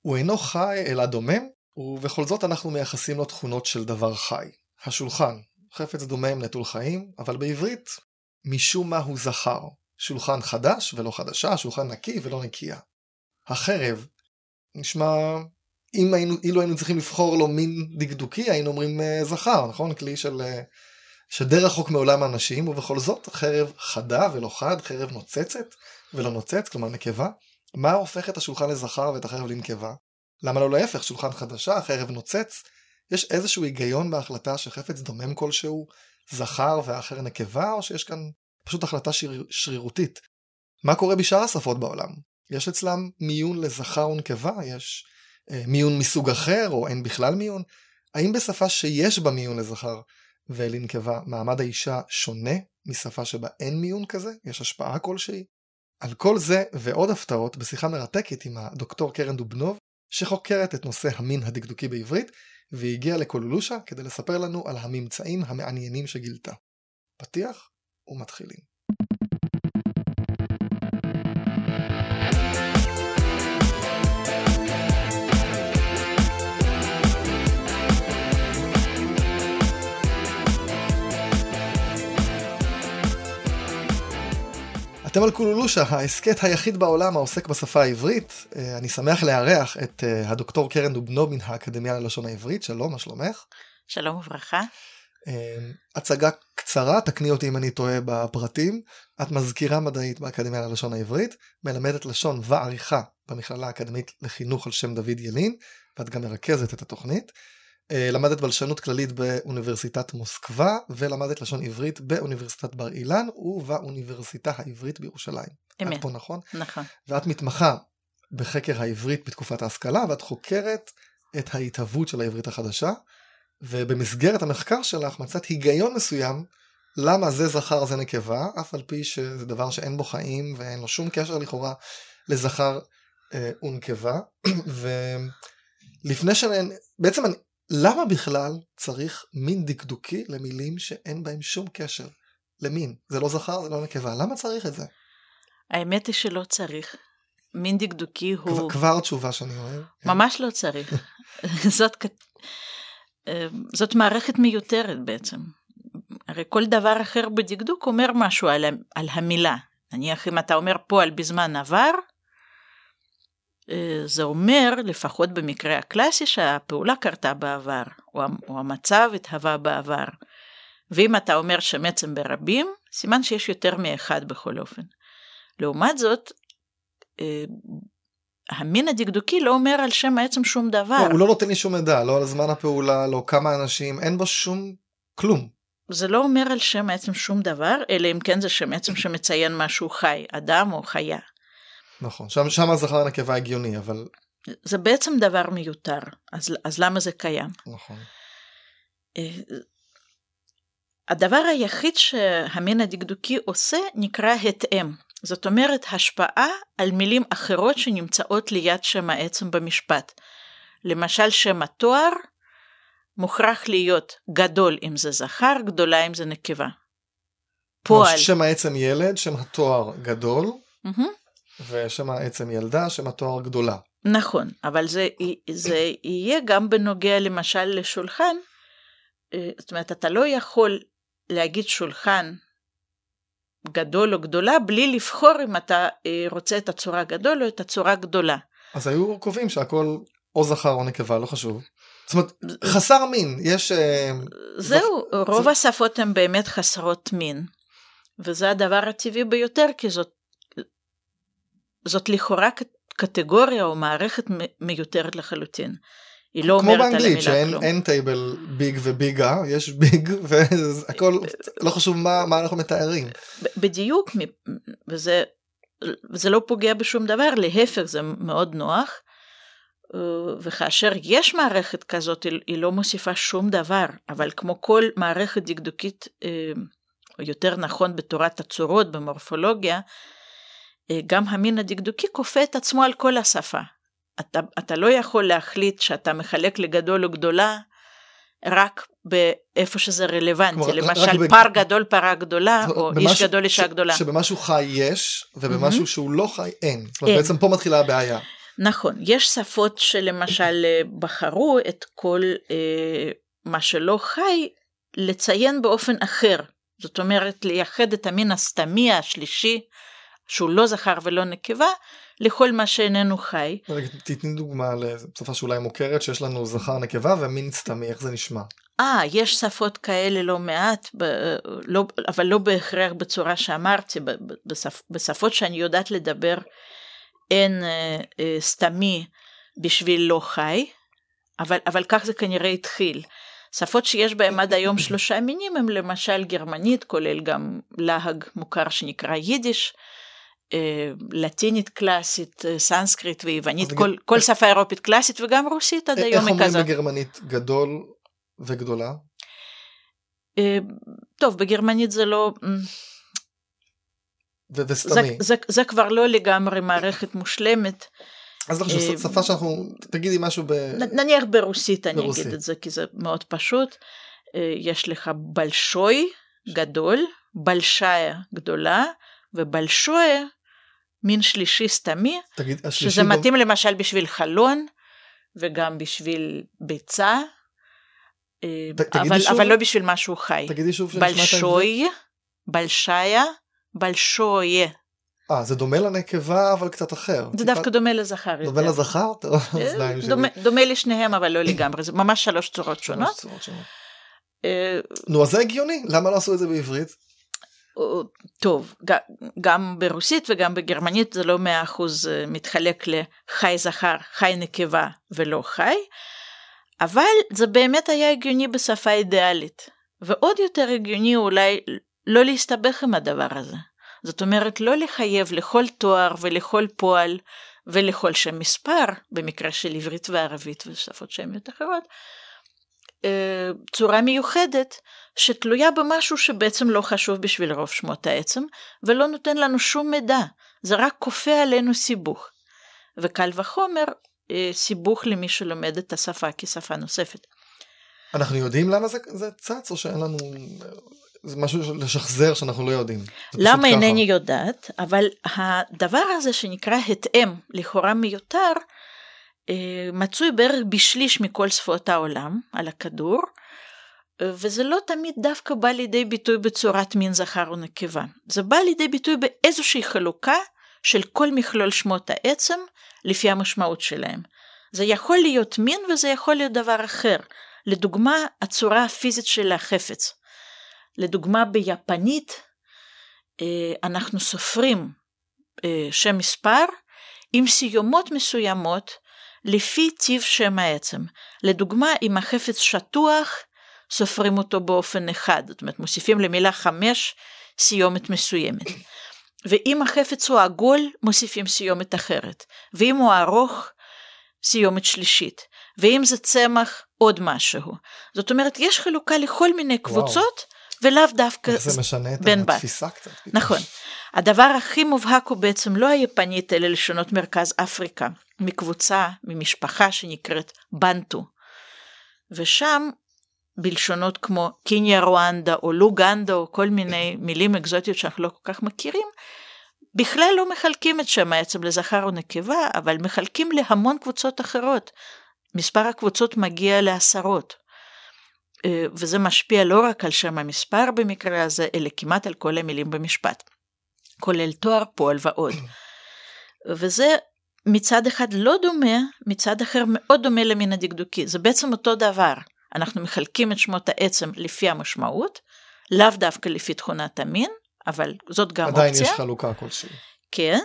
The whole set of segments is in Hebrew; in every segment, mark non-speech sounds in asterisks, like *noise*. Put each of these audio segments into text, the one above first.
הוא אינו חי אלא דומם, ובכל זאת אנחנו מייחסים לו תכונות של דבר חי. השולחן, חפץ דומם נטול חיים, אבל בעברית משום מה הוא זכר. שולחן חדש ולא חדשה, שולחן נקי ולא נקייה. החרב, נשמע, אם היינו, אילו היינו צריכים לבחור לו מין דקדוקי, היינו אומרים uh, זכר, נכון? כלי של... Uh, שדי רחוק מעולם האנשים, ובכל זאת חרב חדה ולא חד, חרב נוצצת ולא נוצץ, כלומר נקבה. מה הופך את השולחן לזכר ואת החרב לנקבה? למה לא להפך, שולחן חדשה, חרב נוצץ? יש איזשהו היגיון בהחלטה שחפץ דומם כלשהו זכר והאחר נקבה, או שיש כאן פשוט החלטה שריר, שרירותית? מה קורה בשאר השפות בעולם? יש אצלם מיון לזכר ונקבה? יש אה, מיון מסוג אחר, או אין בכלל מיון? האם בשפה שיש בה מיון לזכר ולנקבה, מעמד האישה שונה משפה שבה אין מיון כזה? יש השפעה כלשהי? על כל זה ועוד הפתעות בשיחה מרתקת עם הדוקטור קרן דובנוב, שחוקרת את נושא המין הדקדוקי בעברית, והיא הגיעה לקולולושה כדי לספר לנו על הממצאים המעניינים שגילתה. פתיח ומתחילים. אתם על קולולושה, ההסכת היחיד בעולם העוסק בשפה העברית. אה, אני שמח לארח את אה, הדוקטור קרן דובנו מן האקדמיה ללשון העברית. שלום, מה שלומך? שלום וברכה. אה, הצגה קצרה, תקני אותי אם אני טועה בפרטים. את מזכירה מדעית באקדמיה ללשון העברית, מלמדת לשון ועריכה במכללה האקדמית לחינוך על שם דוד ילין, ואת גם מרכזת את התוכנית. אה, למדת בלשנות כללית באוניברסיטת מוסקבה ולמדת לשון עברית באוניברסיטת בר אילן ובאוניברסיטה העברית בירושלים. אמת. את פה נכון? נכון. ואת מתמחה בחקר העברית בתקופת ההשכלה ואת חוקרת את ההתהוות של העברית החדשה ובמסגרת המחקר שלך מצאת היגיון מסוים למה זה זכר זה נקבה אף על פי שזה דבר שאין בו חיים ואין לו שום קשר לכאורה לזכר אה, ונקבה *clears throat* ולפני שאני בעצם אני, למה בכלל צריך מין דקדוקי למילים שאין בהם שום קשר למין? זה לא זכר, זה לא נקבה. למה צריך את זה? האמת היא שלא צריך. מין דקדוקי הוא... כבר, כבר תשובה שאני אוהב. ממש לא צריך. *laughs* זאת, אה, זאת מערכת מיותרת בעצם. הרי כל דבר אחר בדקדוק אומר משהו על, על המילה. נניח אם אתה אומר פועל בזמן עבר, זה אומר, לפחות במקרה הקלאסי, שהפעולה קרתה בעבר, או המצב התהווה בעבר. ואם אתה אומר שם עצם ברבים, סימן שיש יותר מאחד בכל אופן. לעומת זאת, אה, המין הדקדוקי לא אומר על שם העצם שום דבר. לא, הוא לא נותן לי שום מידע, לא על זמן הפעולה, לא כמה אנשים, אין בו שום כלום. זה לא אומר על שם העצם שום דבר, אלא אם כן זה שם עצם שמציין משהו חי, אדם או חיה. נכון, שם, שם הזכר נקבה הגיוני, אבל... זה בעצם דבר מיותר, אז, אז למה זה קיים? נכון. אה, הדבר היחיד שהמין הדקדוקי עושה נקרא התאם. זאת אומרת השפעה על מילים אחרות שנמצאות ליד שם העצם במשפט. למשל שם התואר מוכרח להיות גדול אם זה זכר, גדולה אם זה נקבה. פועל. שם העצם ילד, שם התואר גדול. Mm-hmm. ושם העצם ילדה, שם התואר גדולה. נכון, אבל זה, זה יהיה גם בנוגע למשל לשולחן, אה, זאת אומרת, אתה לא יכול להגיד שולחן גדול או גדולה בלי לבחור אם אתה אה, רוצה את הצורה גדול או את הצורה גדולה. אז היו קובעים שהכל או זכר או נקבה, לא חשוב. זאת אומרת, חסר מין, יש... אה, זהו. רוב זה... השפות הן באמת חסרות מין. וזה הדבר הטבעי ביותר, כי זאת זאת לכאורה קטגוריה או מערכת מיותרת לחלוטין. היא לא אומרת על המילה כלום. כמו באנגלית שאין טייבל ביג וביגה, יש ביג *laughs* והכל, לא חשוב מה, מה אנחנו מתארים. בדיוק, וזה, וזה לא פוגע בשום דבר, להפך זה מאוד נוח. וכאשר יש מערכת כזאת היא לא מוסיפה שום דבר, אבל כמו כל מערכת דקדוקית, או יותר נכון בתורת הצורות, במורפולוגיה, אה, גם המין הדקדוקי כופה את עצמו על כל השפה. אתה, אתה לא יכול להחליט שאתה מחלק לגדול או גדולה רק באיפה שזה רלוונטי, כמו, למשל בג... פר גדול פרה גדולה, או במשהו, איש גדול אישה ש... גדולה. שבמשהו חי יש, ובמשהו mm-hmm. שהוא לא חי אין. זאת אומרת. בעצם פה מתחילה הבעיה. נכון, יש שפות שלמשל אה, בחרו את כל אה, מה שלא חי לציין באופן אחר. זאת אומרת, לייחד את המין הסתמי השלישי, שהוא לא זכר ולא נקבה, לכל מה שאיננו חי. רגע, תתני דוגמה לשפה שאולי מוכרת, שיש לנו זכר נקבה ומין סתמי, איך זה נשמע? אה, יש שפות כאלה לא מעט, ב, לא, אבל לא בהכרח בצורה שאמרתי, בשפ, בשפות שאני יודעת לדבר אין אה, אה, סתמי בשביל לא חי, אבל, אבל כך זה כנראה התחיל. שפות שיש בהן עד היום שלושה מינים הם למשל גרמנית, כולל גם להג מוכר שנקרא יידיש, לטינית קלאסית, אה, סנסקריט ויוונית, כל, כל שפה אירופית קלאסית וגם רוסית עד היום היא כזאת. איך אומרים בגרמנית גדול וגדולה? אה, טוב, בגרמנית זה לא... וסתמי. זה, זה, זה כבר לא לגמרי מערכת מושלמת. אז עכשיו שפה שאנחנו, תגידי משהו ב... נניח ברוסית אני ברוסית. אגיד את זה כי זה מאוד פשוט. יש לך בלשוי גדול, בלשיה גדולה, ובלשוי מין שלישי סתמי, תגיד, שזה לא... מתאים למשל בשביל חלון וגם בשביל ביצה, אה, ת, אבל, שוב, אבל לא בשביל משהו חי. תגידי שוב בלשוי, בלשיה, בלשוי. אה, זה דומה לנקבה אבל קצת אחר. זה טיפה... דווקא דומה לזכר. דומה יותר. לזכר? אה, דומה, דומה לשניהם אבל לא לגמרי, זה ממש שלוש צורות שונות. שלוש צורות שונות. אה, נו, אז זה הגיוני, למה לא עשו את זה בעברית? טוב, גם ברוסית וגם בגרמנית זה לא מאה אחוז אה, מתחלק לחי זכר, חי נקבה ולא חי, אבל זה באמת היה הגיוני בשפה אידיאלית, ועוד יותר הגיוני אולי לא להסתבך עם הדבר הזה. זאת אומרת, לא לחייב לכל תואר ולכל פועל ולכל שם מספר, במקרה של עברית וערבית ושפות שמיות אחרות, אה, צורה מיוחדת שתלויה במשהו שבעצם לא חשוב בשביל רוב שמות העצם ולא נותן לנו שום מידע, זה רק כופה עלינו סיבוך. וקל וחומר אה, סיבוך למי שלומד את השפה כשפה נוספת. אנחנו יודעים למה זה, זה צץ או שאין לנו זה משהו לשחזר שאנחנו לא יודעים. למה אינני יודעת אבל הדבר הזה שנקרא התאם לכאורה מיותר אה, מצוי בערך בשליש מכל שפות העולם על הכדור, וזה לא תמיד דווקא בא לידי ביטוי בצורת מין זכר או נקבה. זה בא לידי ביטוי באיזושהי חלוקה של כל מכלול שמות העצם לפי המשמעות שלהם. זה יכול להיות מין וזה יכול להיות דבר אחר. לדוגמה, הצורה הפיזית של החפץ. לדוגמה, ביפנית אה, אנחנו סופרים אה, שם מספר עם סיומות מסוימות לפי טיב שם העצם. לדוגמה, אם החפץ שטוח, סופרים אותו באופן אחד, זאת אומרת מוסיפים למילה חמש סיומת מסוימת. ואם החפץ הוא עגול, מוסיפים סיומת אחרת. ואם הוא ארוך, סיומת שלישית. ואם זה צמח, עוד משהו. זאת אומרת, יש חלוקה לכל מיני קבוצות, וואו. ולאו דווקא איך זה משנה את התפיסה קצת. נכון. הדבר הכי מובהק הוא בעצם לא היפנית, אלא לשונות מרכז אפריקה. מקבוצה, ממשפחה שנקראת בנטו. ושם בלשונות כמו קיניה רואנדה או לוגנדה או כל מיני מילים אקזוטיות שאנחנו לא כל כך מכירים, בכלל לא מחלקים את שם העצם לזכר או נקבה, אבל מחלקים להמון קבוצות אחרות. מספר הקבוצות מגיע לעשרות. אה, וזה משפיע לא רק על שם המספר במקרה הזה, אלא כמעט על כל המילים במשפט. כולל תואר, פועל ועוד. וזה מצד אחד לא דומה, מצד אחר מאוד דומה למין הדקדוקי. זה בעצם אותו דבר. אנחנו מחלקים את שמות העצם לפי המשמעות, לאו דווקא לפי תכונת המין, אבל זאת גם עדיין אופציה. עדיין יש חלוקה כלשהי. כן,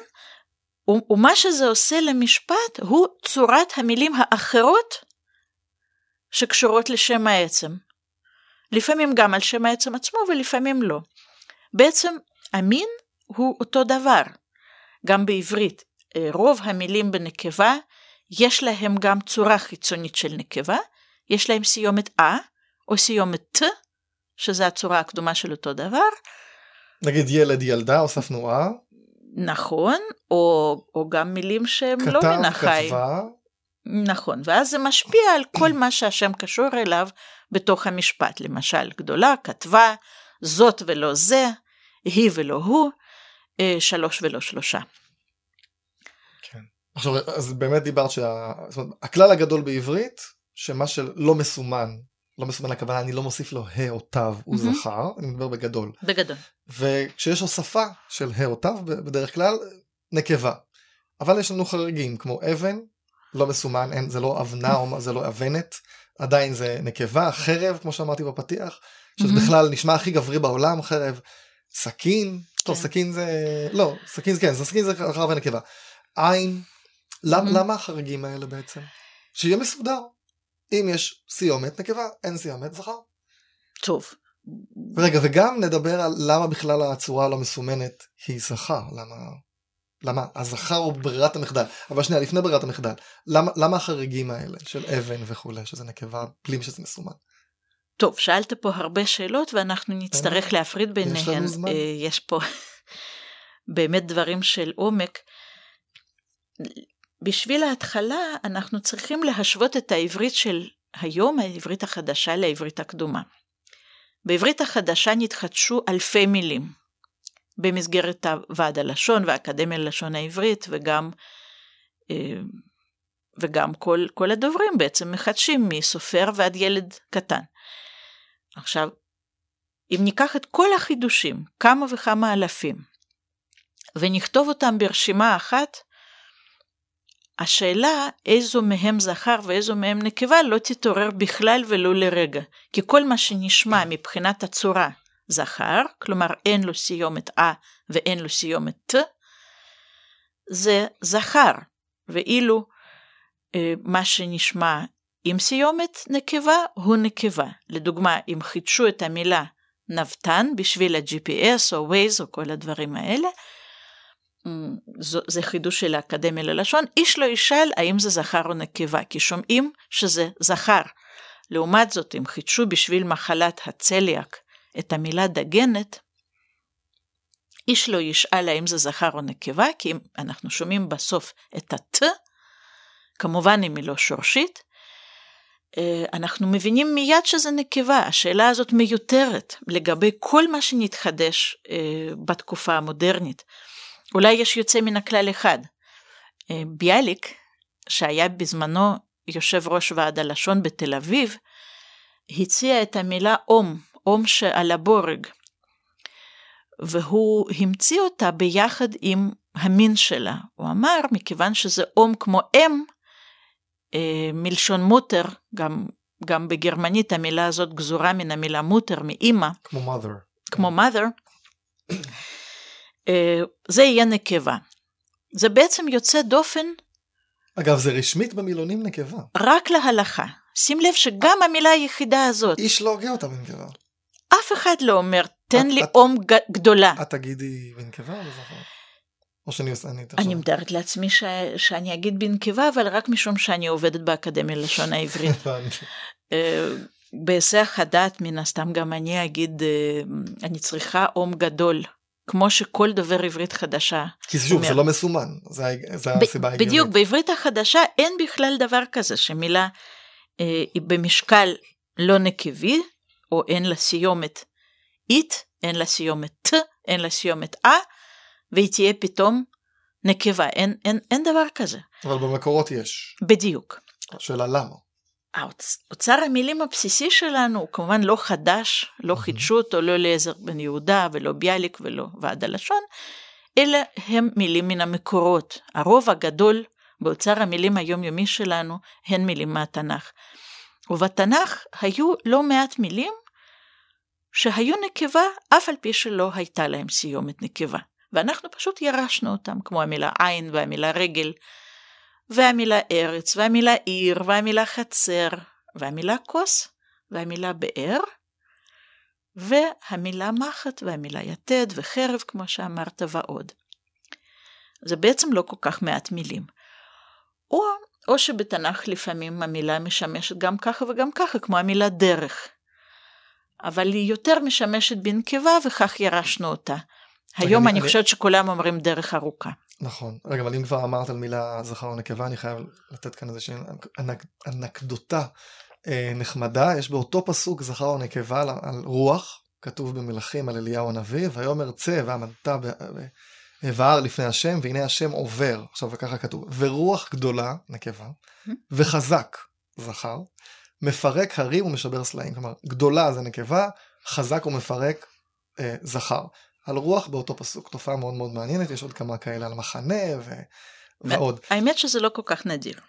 ומה שזה עושה למשפט הוא צורת המילים האחרות שקשורות לשם העצם. לפעמים גם על שם העצם עצמו ולפעמים לא. בעצם המין הוא אותו דבר. גם בעברית אה, רוב המילים בנקבה יש להם גם צורה חיצונית של נקבה, יש להם סיומת א או סיומת ט, שזה הצורה הקדומה של אותו דבר. נגיד ילד ילדה הוספנו א. נכון, או, או גם מילים שהם לא מן החי. כתב, כתבה. נכון, ואז זה משפיע על כל מה שהשם קשור אליו בתוך המשפט, למשל גדולה, כתבה, זאת ולא זה, היא ולא הוא, שלוש ולא שלושה. עכשיו, אז באמת דיברת שהכלל הגדול בעברית, שמה שלא מסומן, לא מסומן הכוונה, אני לא מוסיף לו ה או תו, הוא. זכר, אני מדבר בגדול. בגדול. וכשיש הוספה של ה או תו, בדרך כלל, נקבה. אבל יש לנו חריגים, כמו אבן, לא מסומן, אין, זה לא אבנה או זה לא אבנת, עדיין זה נקבה, חרב, כמו שאמרתי בפתיח, שזה. בכלל נשמע הכי גברי בעולם, חרב, סכין, טוב כן. סכין זה, לא, סכין זה כן, סכין זה זכר ונקבה. עין. למה החריגים האלה בעצם? שיהיה מסודר. אם יש סיומת נקבה, אין סיומת זכר. טוב. רגע, וגם נדבר על למה בכלל הצורה הלא מסומנת היא זכר, למה, למה הזכר הוא ברירת המחדל. אבל שנייה, לפני ברירת המחדל, למה, למה החריגים האלה של אבן וכולי, שזה נקבה, בלי שזה מסומן? טוב, שאלת פה הרבה שאלות ואנחנו נצטרך להפריד ביניהן. לנו זמן. אה, יש פה *laughs* באמת דברים של עומק. בשביל ההתחלה אנחנו צריכים להשוות את העברית של היום, העברית החדשה, לעברית הקדומה. בעברית החדשה נתחדשו אלפי מילים במסגרת ועד הלשון והאקדמיה ללשון העברית וגם, אה, וגם כל, כל הדוברים בעצם מחדשים מסופר ועד ילד קטן. עכשיו, אם ניקח את כל החידושים, כמה וכמה אלפים, ונכתוב אותם ברשימה אחת, השאלה איזו מהם זכר ואיזו מהם נקבה לא תתעורר בכלל ולא לרגע, כי כל מה שנשמע מבחינת הצורה זכר, כלומר אין לו סיומת א ואין לו סיומת ת, זה זכר, ואילו אה, מה שנשמע עם סיומת נקבה הוא נקבה. לדוגמה, אם חידשו את המילה נבטן בשביל ה-GPS או Waze או כל הדברים האלה, זו, זה חידוש של האקדמיה ללשון, איש לא ישאל האם זה זכר או נקבה, כי שומעים שזה זכר. לעומת זאת, אם חידשו בשביל מחלת הצליאק את המילה דגנת, איש לא ישאל האם זה זכר או נקבה, כי אם אנחנו שומעים בסוף את הת, כמובן אם היא לא שורשית, אנחנו מבינים מיד שזה נקבה, השאלה הזאת מיותרת לגבי כל מה שנתחדש בתקופה המודרנית. אולי יש יוצא מן הכלל אחד. ביאליק, שהיה בזמנו יושב ראש ועד הלשון בתל אביב, הציע את המילה אום, אום שעל הבורג, והוא המציא אותה ביחד עם המין שלה. הוא אמר, מכיוון שזה אום כמו אם, מלשון מוטר, גם, גם בגרמנית המילה הזאת גזורה מן המילה מוטר, מאימא. כמו mother. כמו mother. זה יהיה נקבה. זה בעצם יוצא דופן. אגב, זה רשמית במילונים נקבה. רק להלכה. שים לב שגם המילה היחידה הזאת. איש לא הוגה אותה בנקבה. אף אחד לא אומר, תן את, לי את, אום גדולה. את תגידי בנקבה או בזכר? או שאני עושה... אני, אני מתארת לעצמי ש... שאני אגיד בנקבה, אבל רק משום שאני עובדת באקדמיה ללשון *laughs* העברית. בהיסח הדעת, מן הסתם גם אני אגיד, אני צריכה אום גדול. כמו שכל דובר עברית חדשה. כי שוב, אומר. זה לא מסומן, זה, זה הסיבה ההגיונית. בדיוק, בעברית החדשה אין בכלל דבר כזה שמילה אה, במשקל לא נקבי, או אין לה סיומת אית, אין לה סיומת ת, אין לה סיומת א, והיא תהיה פתאום נקבה, אין, אין, אין דבר כזה. אבל במקורות יש. בדיוק. השאלה למה? אוצר המילים הבסיסי שלנו הוא כמובן לא חדש, לא חידשו אותו, לא אליעזר בן יהודה ולא ביאליק ולא ועד הלשון, אלא הם מילים מן המקורות. הרוב הגדול באוצר המילים היומיומי שלנו הן מילים מהתנ"ך. ובתנ"ך היו לא מעט מילים שהיו נקבה אף על פי שלא הייתה להם סיומת נקבה. ואנחנו פשוט ירשנו אותם, כמו המילה עין והמילה רגל. והמילה ארץ, והמילה עיר, והמילה חצר, והמילה כוס, והמילה באר, והמילה מחט, והמילה יתד, וחרב, כמו שאמרת, ועוד. זה בעצם לא כל כך מעט מילים. או, או שבתנ"ך לפעמים המילה משמשת גם ככה וגם ככה, כמו המילה דרך. אבל היא יותר משמשת בנקבה, וכך ירשנו אותה. היום אני, אני חושבת שכולם אומרים דרך ארוכה. נכון. רגע, אבל אם כבר אמרת על מילה זכר או נקבה, אני חייב לתת כאן איזושהי אנק, אנקדוטה אה, נחמדה. יש באותו פסוק זכר או נקבה על, על רוח, כתוב במלכים על אליהו הנביא, ויאמר צא ועמדת וער לפני השם, והנה השם עובר, עכשיו וככה כתוב, ורוח גדולה, נקבה, וחזק, זכר, מפרק הרים ומשבר סלעים, כלומר, גדולה זה נקבה, חזק ומפרק אה, זכר. על רוח באותו פסוק, תופעה מאוד מאוד מעניינת, יש עוד כמה כאלה על מחנה ו... ועוד. האמת שזה לא כל כך נדיר.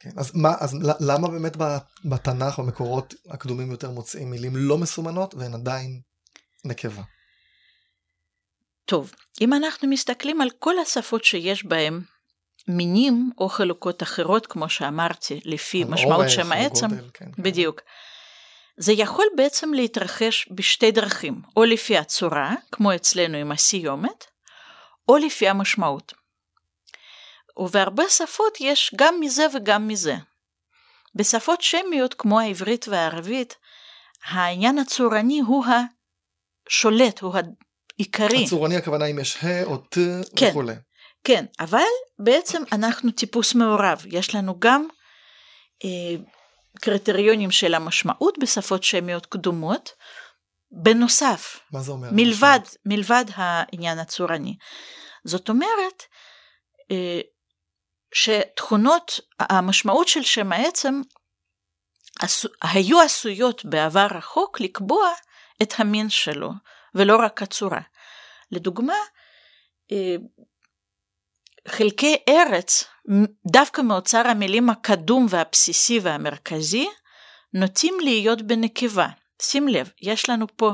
כן, אז, מה, אז למה באמת בתנ"ך, במקורות הקדומים יותר מוצאים מילים לא מסומנות והן עדיין נקבה? טוב, אם אנחנו מסתכלים על כל השפות שיש בהן מינים או חלוקות אחרות, כמו שאמרתי, לפי משמעות שם העצם, כן, כן. זה יכול בעצם להתרחש בשתי דרכים, או לפי הצורה, כמו אצלנו עם הסיומת, או לפי המשמעות. ובהרבה שפות יש גם מזה וגם מזה. בשפות שמיות כמו העברית והערבית, העניין הצורני הוא השולט, הוא העיקרי. הצורני הכוונה אם יש ה או ת כן, וכולי. כן, אבל בעצם אנחנו טיפוס מעורב, יש לנו גם אה, קריטריונים של המשמעות בשפות שמיות קדומות, בנוסף, מה זה אומר? מלבד, מלבד העניין הצורני. זאת אומרת, אה, שתכונות, המשמעות של שם העצם עשו, היו עשויות בעבר רחוק לקבוע את המין שלו, ולא רק הצורה. לדוגמה, אה, חלקי ארץ, דווקא מאוצר המילים הקדום והבסיסי והמרכזי, נוטים להיות בנקבה. שים לב, יש לנו פה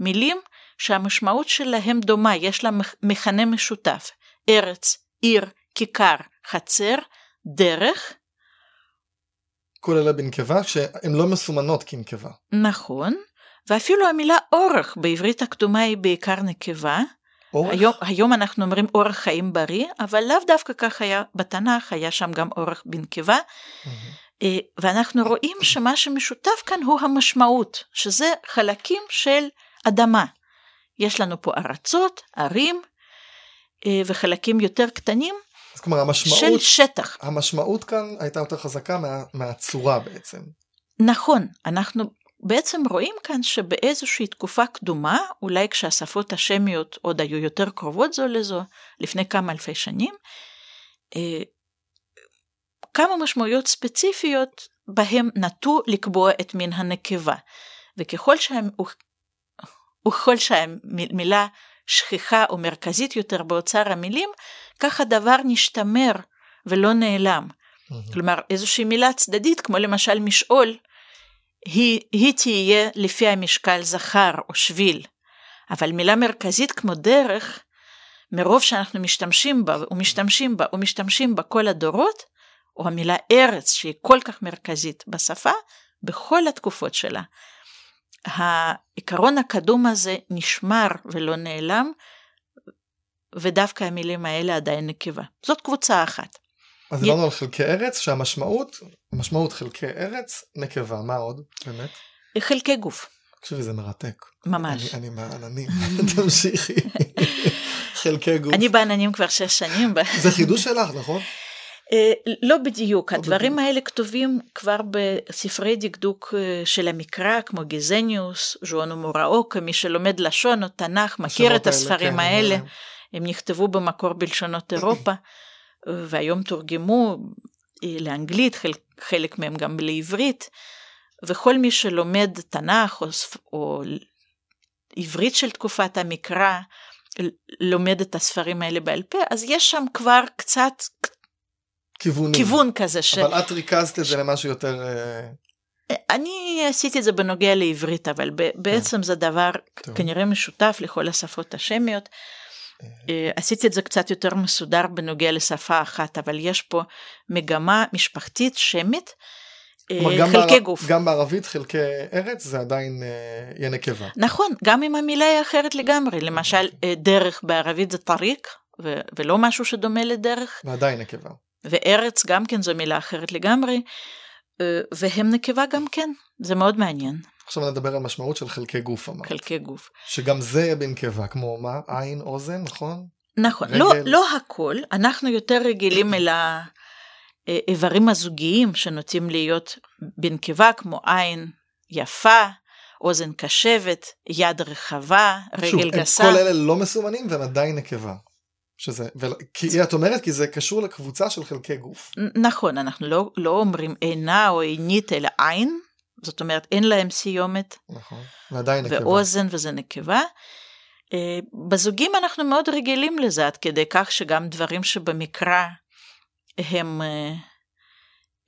מילים שהמשמעות שלהם דומה, יש לה מכנה משותף. ארץ, עיר, כיכר, חצר, דרך. כל אלה בנקבה שהן לא מסומנות כנקבה. נכון, ואפילו המילה אורך בעברית הקדומה היא בעיקר נקבה. אורך? היום, היום אנחנו אומרים אורח חיים בריא, אבל לאו דווקא כך היה בתנ"ך, היה שם גם אורך בנקבה. Mm-hmm. ואנחנו רואים שמה שמשותף כאן הוא המשמעות, שזה חלקים של אדמה. יש לנו פה ארצות, ערים אה, וחלקים יותר קטנים אז כלומר המשמעות, של שטח. המשמעות כאן הייתה יותר חזקה מה, מהצורה בעצם. נכון, אנחנו בעצם רואים כאן שבאיזושהי תקופה קדומה, אולי כשהשפות השמיות עוד היו יותר קרובות זו לזו, לפני כמה אלפי שנים, אה, כמה משמעויות ספציפיות בהם נטו לקבוע את מין הנקבה. וככל שהם, וככל שהמילה שכיחה או מרכזית יותר באוצר המילים, כך הדבר נשתמר ולא נעלם. Mm-hmm. כלומר, איזושהי מילה צדדית, כמו למשל משעול, היא, היא תהיה לפי המשקל זכר או שביל, אבל מילה מרכזית כמו דרך, מרוב שאנחנו משתמשים בה ומשתמשים בה ומשתמשים בה כל הדורות, או המילה ארץ שהיא כל כך מרכזית בשפה, בכל התקופות שלה. העיקרון הקדום הזה נשמר ולא נעלם, ודווקא המילים האלה עדיין נקבה. זאת קבוצה אחת. אז דיברנו י... על חלקי ארץ שהמשמעות, משמעות חלקי ארץ, נקבה, מה עוד באמת? חלקי גוף. תקשיבי זה מרתק. ממש. אני, אני מהעננים, *laughs* תמשיכי. *laughs* חלקי גוף. אני בעננים כבר שש שנים. *laughs* זה חידוש שלך, נכון? אה, לא בדיוק, הדברים האלה כתובים כבר בספרי דקדוק אה, של המקרא, כמו גזניוס, ז'ואנו מוראוקה, מי שלומד לשון או תנ"ך מכיר את הספרים כן, האלה, הם נכתבו במקור בלשונות *coughs* אירופה, והיום תורגמו אה, לאנגלית, חלק, חלק מהם גם לעברית, וכל מי שלומד תנ"ך או, או עברית של תקופת המקרא, לומד את הספרים האלה בעל פה, אז יש שם כבר קצת כיוונים. כיוון כזה. ש... אבל את ריכזת את זה למשהו יותר... אה, אני עשיתי את זה בנוגע לעברית, אבל בעצם זה דבר טוב. כנראה משותף לכל השפות השמיות. אה. אה, עשיתי את זה קצת יותר מסודר בנוגע לשפה אחת, אבל יש פה מגמה משפחתית שמית, חלקי בער... גוף. גם בערבית חלקי ארץ זה עדיין יהיה נקבה. נכון, גם אם המילה היא אחרת לגמרי, למשל דרך בערבית זה טריק, ו- ולא משהו שדומה לדרך. ועדיין נקבה. וארץ גם כן זו מילה אחרת לגמרי, אה, והם נקבה גם כן, זה מאוד מעניין. עכשיו נדבר על משמעות של חלקי גוף אמרת. חלקי גוף. שגם זה בנקבה, כמו מה? עין, אוזן, נכון? נכון, לא, לא הכל, אנחנו יותר רגילים אל האיברים הזוגיים שנוטים להיות בנקבה, כמו עין יפה, אוזן קשבת, יד רחבה, רגל שוב, גסה. כל אלה לא מסומנים והם עדיין נקבה. שזה, ו... כי את אומרת כי זה קשור לקבוצה של חלקי גוף. נכון, אנחנו לא, לא אומרים עינה או עינית אלא עין, זאת אומרת אין להם סיומת. נכון, ועדיין נקבה. ואוזן וזה נקבה. אה, בזוגים אנחנו מאוד רגילים לזה, עד כדי כך שגם דברים שבמקרא הם אה,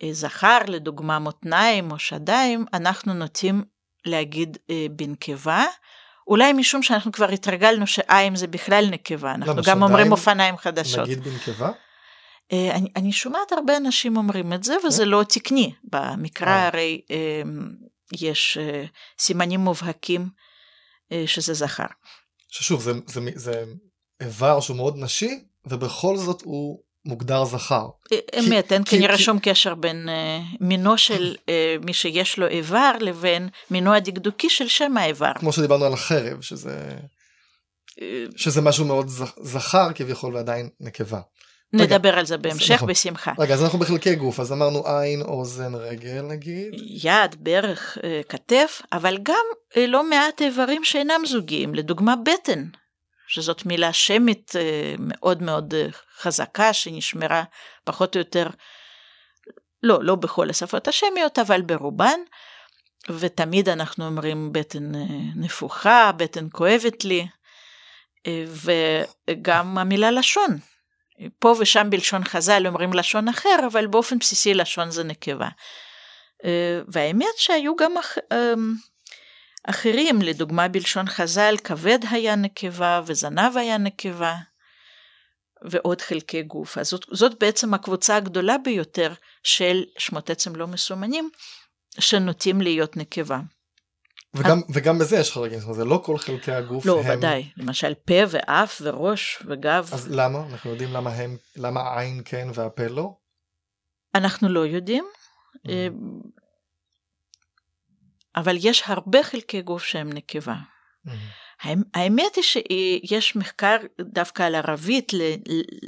אה, זכר, לדוגמה מותניים או שדיים, אנחנו נוטים להגיד בנקבה. אולי משום שאנחנו כבר התרגלנו שעיים זה בכלל נקבה, אנחנו גם אומרים אופניים חדשות. נגיד בנקבה? אני, אני שומעת הרבה אנשים אומרים את זה, וזה לא תקני. במקרא הרי יש סימנים מובהקים שזה זכר. ששוב, זה, זה, זה איבר שהוא מאוד נשי, ובכל זאת הוא מוגדר זכר. אמת, אין כנראה שום קשר בין uh, מינו של uh, מי שיש לו איבר לבין מינו הדקדוקי של שם האיבר. כמו שדיברנו על החרב, שזה, שזה משהו מאוד זכר כביכול ועדיין נקבה. נדבר רגע, על זה בהמשך נכון. בשמחה. רגע, אז אנחנו בחלקי גוף, אז אמרנו עין, אוזן, רגל נגיד. יד, ברך, כתף, אבל גם לא מעט איברים שאינם זוגיים, לדוגמה בטן, שזאת מילה שמית מאוד מאוד חזקה, שנשמרה פחות או יותר, לא, לא בכל השפות השמיות, אבל ברובן, ותמיד אנחנו אומרים בטן נפוחה, בטן כואבת לי, וגם המילה לשון. פה ושם בלשון חז"ל אומרים לשון אחר, אבל באופן בסיסי לשון זה נקבה. והאמת שהיו גם אח... אחרים, לדוגמה בלשון חז"ל, כבד היה נקבה וזנב היה נקבה, ועוד חלקי גוף. אז זאת, זאת בעצם הקבוצה הגדולה ביותר של שמות עצם לא מסומנים, שנוטים להיות נקבה. וגם, וגם בזה יש חריגים, זאת אומרת, זה לא כל חלקי הגוף לא, הם... לא, ודאי. למשל פה ואף וראש וגב. אז למה? אנחנו יודעים למה הם, למה העין כן והפה לא? אנחנו לא יודעים, mm. אבל יש הרבה חלקי גוף שהם נקבה. Mm. האמת היא שיש מחקר דווקא על ערבית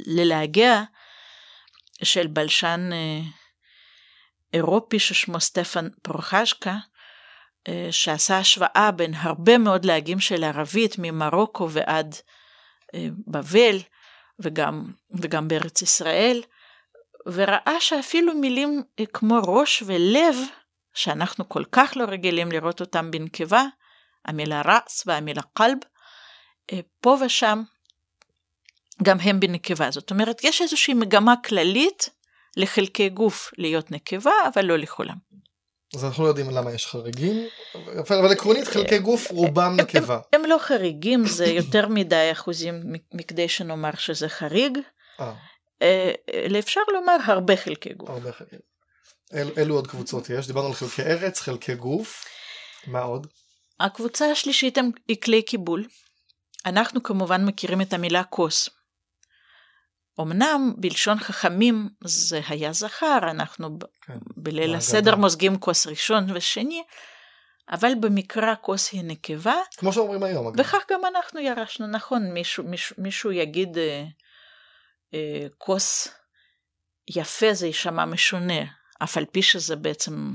ללהגע של בלשן אה, אירופי ששמו סטפן פרוחשקה, אה, שעשה השוואה בין הרבה מאוד להגים של ערבית ממרוקו ועד אה, בבל וגם, וגם בארץ ישראל, וראה שאפילו מילים אה, כמו ראש ולב, שאנחנו כל כך לא רגילים לראות אותם בנקבה, המילה רס והמילה קלב, פה ושם גם הם בנקבה. זאת אומרת, יש איזושהי מגמה כללית לחלקי גוף להיות נקבה, אבל לא לכולם. אז אנחנו לא יודעים למה יש חריגים, אבל עקרונית חלקי גוף רובם נקבה. הם, הם לא חריגים, זה *coughs* יותר מדי אחוזים מכדי שנאמר שזה חריג. אה. אה אפשר לומר הרבה חלקי גוף. הרבה חלקי גוף. אל, אילו עוד קבוצות יש? דיברנו על חלקי ארץ, חלקי גוף, מה עוד? הקבוצה השלישית היא כלי קיבול. אנחנו כמובן מכירים את המילה כוס. אמנם בלשון חכמים זה היה זכר, אנחנו כן, בליל הסדר מוזגים כוס ראשון ושני, אבל במקרא כוס היא נקבה. כמו שאומרים היום. אגב. וכך גם אנחנו ירשנו, נכון, מישהו, מישהו, מישהו יגיד אה, אה, כוס יפה זה יישמע משונה, אף על פי שזה בעצם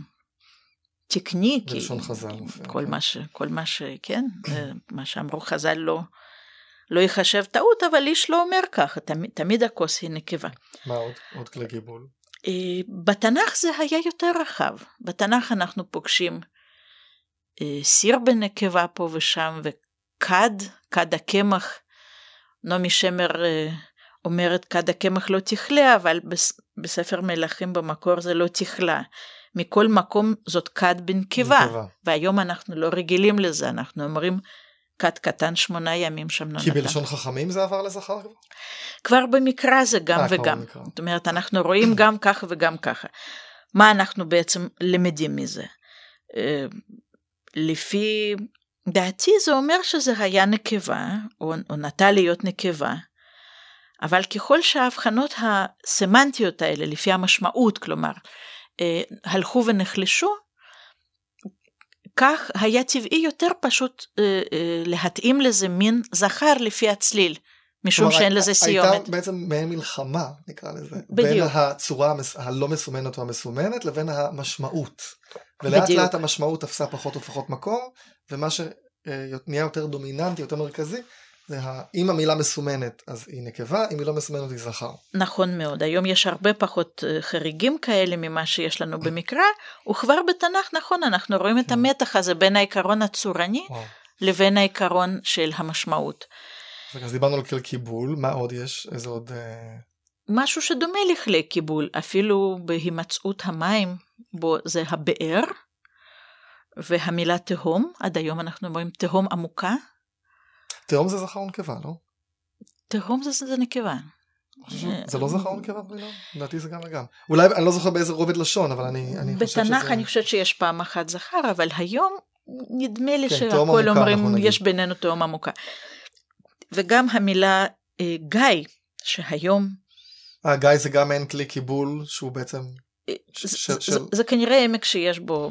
תקני. בלשון חז"ל. כל, כן. מה ש, כל מה ש... כן, אה, מה שאמרו חז"ל לא... לא ייחשב טעות, אבל איש לא אומר ככה, תמיד, תמיד הכוס היא נקבה. מה עוד? עוד כלי גיבול? אה, בתנ"ך זה היה יותר רחב. בתנ"ך אנחנו פוגשים אה, סיר בנקבה פה ושם, וכד, כד הקמח. נעמי שמר אה, אומרת כד הקמח לא תכלה, אבל בספר מלכים במקור זה לא תכלה. מכל מקום זאת כד בנקבה, והיום אנחנו לא רגילים לזה, אנחנו אומרים כת קטן שמונה ימים שם לא נתן. כי בלשון חכמים זה עבר לזכר? כבר במקרא זה גם 아, אה, וגם. זאת אומרת, אנחנו רואים גם ככה וגם ככה. מה אנחנו בעצם למדים מזה? אה, לפי דעתי זה אומר שזה היה נקבה, או, או נטה להיות נקבה, אבל ככל שההבחנות הסמנטיות האלה, לפי המשמעות, כלומר, אה, הלכו ונחלשו, כך היה טבעי יותר פשוט אה, אה, להתאים לזה מין זכר לפי הצליל. משום שאין לזה סיומת. הייתה בעצם מעין מלחמה, נקרא לזה. בדיוק. בין הצורה הלא מסומנת או המסומנת לבין המשמעות. ולאט בדיוק. לאט המשמעות תפסה פחות ופחות מקום, ומה שנהיה יותר דומיננטי, יותר מרכזי, זה ה... אם המילה מסומנת אז היא נקבה, אם היא לא מסומנת היא זכר. נכון מאוד, היום יש הרבה פחות אה, חריגים כאלה ממה שיש לנו *coughs* במקרא, וכבר בתנ"ך, נכון, אנחנו רואים את כן. המתח הזה בין העיקרון הצורני וואו. לבין העיקרון של המשמעות. אז דיברנו על כל קיבול, מה עוד יש? איזה עוד... אה, משהו שדומה לכלי קיבול, אפילו בהימצאות המים בו זה הבאר, והמילה תהום, עד היום אנחנו אומרים תהום עמוקה, תהום זה זכר ונקבה, לא? תהום זה, זה נקבה. זה לא זכר ונקבה במילה? לדעתי זה גם וגם. אולי, אני לא זוכר באיזה רובד לשון, אבל אני, אני חושב שזה... בתנ"ך אני חושבת שיש פעם אחת זכר, אבל היום נדמה לי כן, שהכל אומרים. יש בינינו תהום עמוקה. וגם המילה אה, גיא, שהיום אה, גיא זה גם מעין כלי קיבול שהוא בעצם... אה, זה- של- זה- זה כנראה עמק שיש בו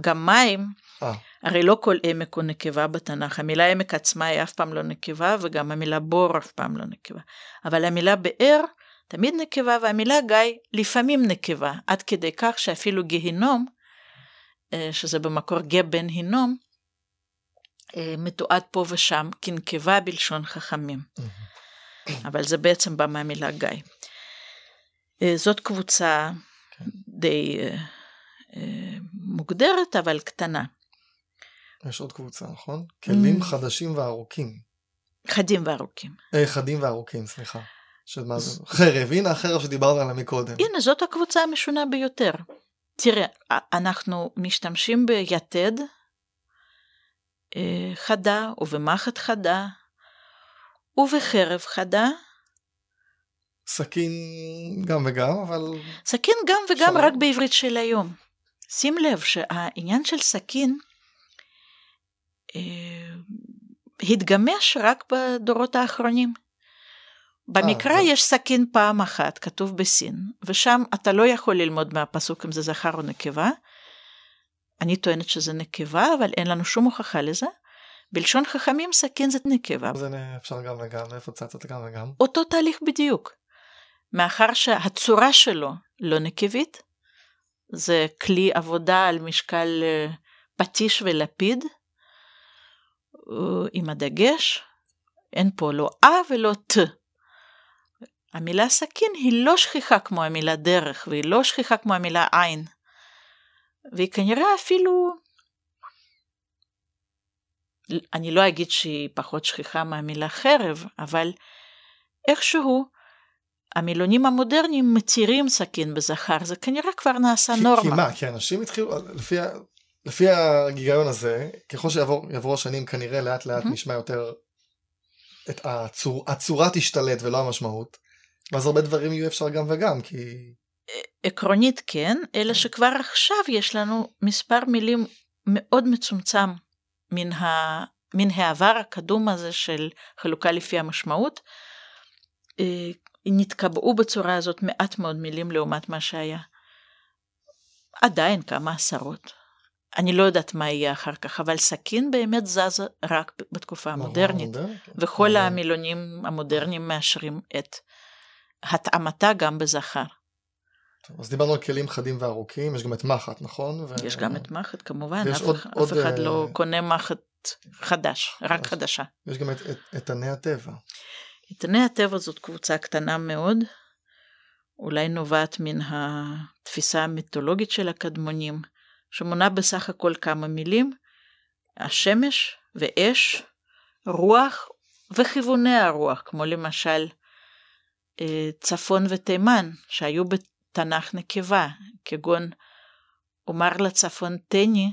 גם מים, אה. הרי לא כל עמק הוא נקבה בתנ"ך, המילה עמק עצמה היא אף פעם לא נקבה, וגם המילה בור אף פעם לא נקבה. אבל המילה באר תמיד נקבה, והמילה גיא לפעמים נקבה, עד כדי כך שאפילו גיהינום, אה, שזה במקור גה בן הינום, אה, מתועד פה ושם כנקבה בלשון חכמים. אבל זה בעצם בא מהמילה גיא. אה, זאת קבוצה כן. די מוגדרת, אבל קטנה. יש עוד קבוצה, נכון? כלים Mm. חדשים וארוכים. חדים וארוכים. אה, חדים וארוכים, סליחה. שמה זה? חרב, הנה החרב שדיברנו עליה מקודם. הנה, זאת הקבוצה המשונה ביותר. תראה, אנחנו משתמשים ביתד אה, חדה, ובמחט חדה, ובחרב חדה. סכין גם וגם, אבל... סכין גם וגם אפשר- רק בעברית של היום. שים לב שהעניין של סכין התגמש רק בדורות האחרונים. במקרא זה- יש סכין פעם אחת, כתוב בסין, ושם אתה לא יכול ללמוד מהפסוק אם זה זכר או נקבה. אני טוענת שזה נקבה, אבל אין לנו שום הוכחה לזה. בלשון חכמים סכין זה נקבה. זה אפשר גם וגם, איפה צצת גם וגם? אותו תהליך בדיוק. מאחר שהצורה שלו לא נקבית, זה כלי עבודה על משקל אה, פטיש ולפיד, אה, עם הדגש, אין פה לא אה ולא ת. המילה סכין היא לא שכיחה כמו המילה דרך, והיא לא שכיחה כמו המילה עין. והיא כנראה אפילו, אני לא אגיד שהיא פחות שכיחה מהמילה חרב, אבל איכשהו המילונים המודרניים מתירים סכין בזכר, זה כנראה כבר נעשה כי- נורמה. כי מה, כי אנשים התחילו, לפי, לפי הגיגיון הזה, ככל שיעברו השנים כנראה לאט לאט מהמם. נשמע יותר, את הצור, הצורה תשתלט ולא המשמעות, ואז הרבה דברים יהיו אפשר גם וגם, כי... עקרונית כן, אלא שכבר עכשיו יש לנו מספר מילים מאוד מצומצם מן, ה... מן העבר הקדום הזה של חלוקה לפי המשמעות. אה, נתקבעו בצורה הזאת מעט מאוד מילים לעומת מה שהיה. עדיין כמה עשרות. אני לא יודעת מה יהיה אחר כך, אבל סכין באמת זזה רק בתקופה המודרנית. מודרנית? וכל אה, המילונים המודרניים מאשרים את התאמתה גם בזכר. טוב, אז דיברנו על כלים חדים וארוכים, יש גם את מחט, נכון? ו... יש גם את מחט כמובן, אף, עוד- אף עוד, אחד אה, לא קונה מחט חדש, רק חדש. חדשה. יש גם את, את, איתני הטבע. איתני הטבע זאת קבוצה קטנה מאוד, אולי נובעת מן התפיסה המיתולוגית של הקדמונים, שמונה בסך הכל כמה מילים, השמש ואש, רוח וכיווני הרוח, כמו למשל אה, צפון ותימן, שהיו בתנ"ך נקבה, כגון אומר לצפון תני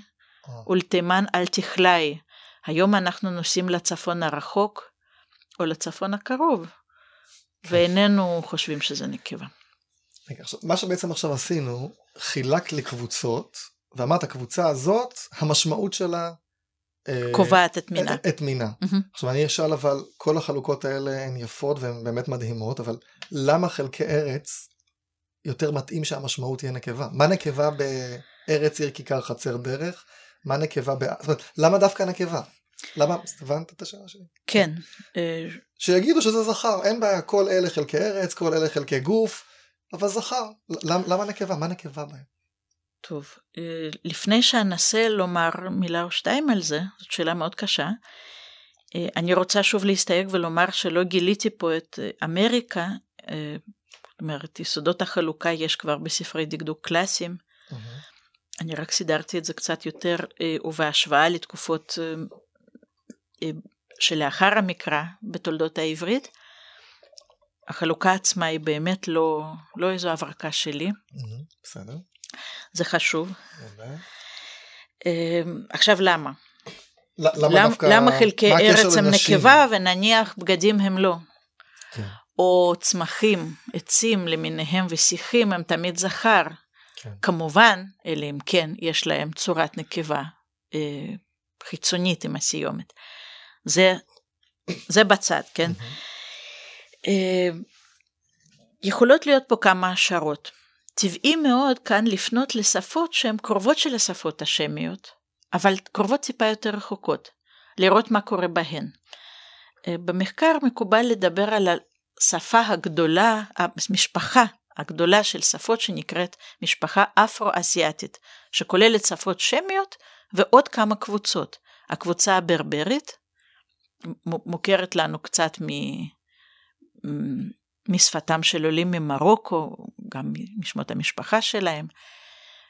אה, ולתימן אל תכלאי. היום אנחנו נוסעים לצפון הרחוק או לצפון הקרוב, ואיננו חושבים שזה נקבה. רגע, עכשיו, מה שבעצם עכשיו עשינו, חילק לקבוצות, ואמרת הקבוצה הזאת, המשמעות שלה... אה, קובעת את מינה. את, את מינה. מהמם. עכשיו אני אשאל אבל, כל החלוקות האלה הן יפות והן באמת מדהימות, אבל למה חלקי ארץ יותר מתאים שהמשמעות תהיה נקבה? מה נקבה בארץ עיר כיכר חצר דרך? מה נקבה ב... זאת אומרת, למה דווקא נקבה? למה? הבנת את השאלה שלי? כן, אה, שיגידו שזה זכר, אין בעיה, כל אלה חלקי ארץ, כל אלה חלקי גוף, אבל זכר. למה, למה נקבה? מה נקבה בהם? טוב, אה, לפני שאנסה לומר מילה או שתיים על זה, זאת שאלה מאוד קשה, אה, אני רוצה שוב להסתייג ולומר שלא גיליתי פה את אה, אמריקה, זאת אומרת, יסודות החלוקה יש כבר בספרי דקדוק קלאסיים. Mm-hmm. אני רק סידרתי את זה קצת יותר, ובהשוואה לתקופות שלאחר המקרא בתולדות העברית, החלוקה עצמה היא באמת לא, לא איזו הברקה שלי. Mm-hmm, בסדר. זה חשוב. אמ, עכשיו למה? למה דווקא... למה חלקי ארץ הם נקבה ונניח בגדים הם לא? כן. או צמחים, עצים למיניהם ושיחים הם תמיד זכר. כן. כמובן, אלא אם כן יש להם צורת נקבה אה, חיצונית עם הסיומת. זה, זה בצד, כן? אה, יכולות להיות פה כמה השערות. טבעי מאוד כאן לפנות לשפות שהן קרובות של השפות השמיות, אבל קרובות טיפה יותר רחוקות, לראות מה קורה בהן. אה, במחקר מקובל לדבר על השפה הגדולה, המשפחה הגדולה של שפות שנקראת משפחה אפרו-אסיאתית, שכוללת שפות שמיות ועוד כמה קבוצות. הקבוצה הברברית, מוכרת לנו קצת. משפתם של עולים ממרוקו, גם משמות המשפחה שלהם,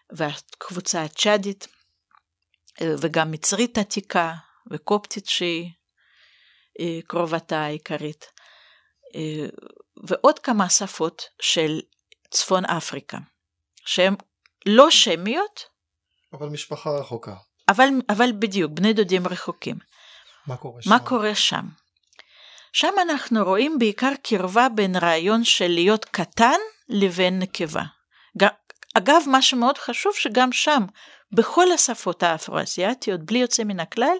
והקבוצה הצ'אדית, וגם מצרית עתיקה, וקופטית שהיא אה, קרובתה העיקרית, אה, ועוד כמה שפות של צפון אפריקה, שהן לא שמיות. אבל משפחה רחוקה. אבל, אבל בדיוק, בני דודים רחוקים. מה קורה שם? מה קורה שם? שם אנחנו רואים בעיקר קרבה בין רעיון של להיות קטן לבין נקבה. אגב, מה שמאוד חשוב שגם שם, בכל השפות האפרו-אסיאתיות, בלי יוצא מן הכלל,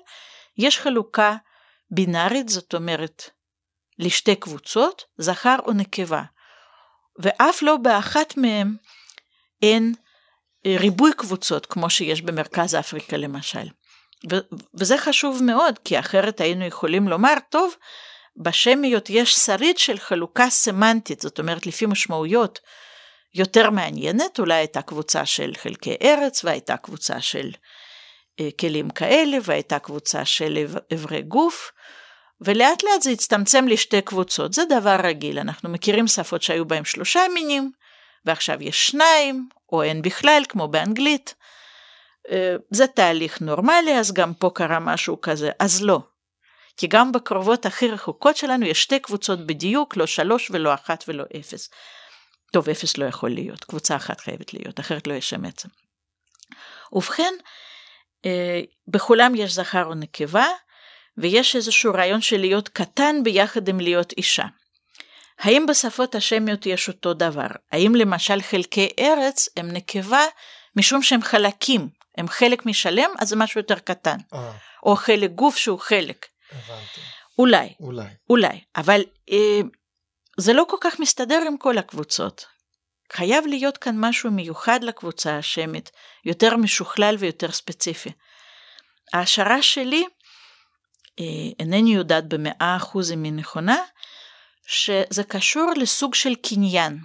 יש חלוקה בינארית, זאת אומרת, לשתי קבוצות, זכר או נקבה. ואף לא באחת מהן אין אה, ריבוי קבוצות, כמו שיש במרכז אפריקה למשל. ו- וזה חשוב מאוד, כי אחרת היינו יכולים לומר, טוב, בשמיות יש שריד של חלוקה סמנטית, זאת אומרת לפי משמעויות יותר מעניינת, אולי הייתה קבוצה של חלקי ארץ והייתה קבוצה של אה, כלים כאלה והייתה קבוצה של אברי גוף, ולאט לאט זה הצטמצם לשתי קבוצות, זה דבר רגיל, אנחנו מכירים שפות שהיו בהם שלושה מינים, ועכשיו יש שניים, או אין בכלל, כמו באנגלית. אה, זה תהליך נורמלי, אז גם פה קרה משהו כזה, אז לא. כי גם בקרובות הכי רחוקות שלנו יש שתי קבוצות בדיוק, לא שלוש ולא אחת ולא אפס. טוב, אפס לא יכול להיות, קבוצה אחת חייבת להיות, אחרת לא יש שם עצם. ובכן, אה, בכולם יש זכר או נקבה, ויש איזשהו רעיון של להיות קטן ביחד עם להיות אישה. האם בשפות השמיות יש אותו דבר? האם למשל חלקי ארץ הם נקבה משום שהם חלקים, הם חלק משלם, אז זה משהו יותר קטן. אה. או חלק גוף שהוא חלק. הבנתי. אולי. אולי. אולי, אבל אה, זה לא כל כך מסתדר עם כל הקבוצות. חייב להיות כאן משהו מיוחד לקבוצה השמית, יותר משוכלל ויותר ספציפי. ההשערה שלי, אה, אינני יודעת במאה אחוז אם היא נכונה, שזה קשור לסוג של קניין.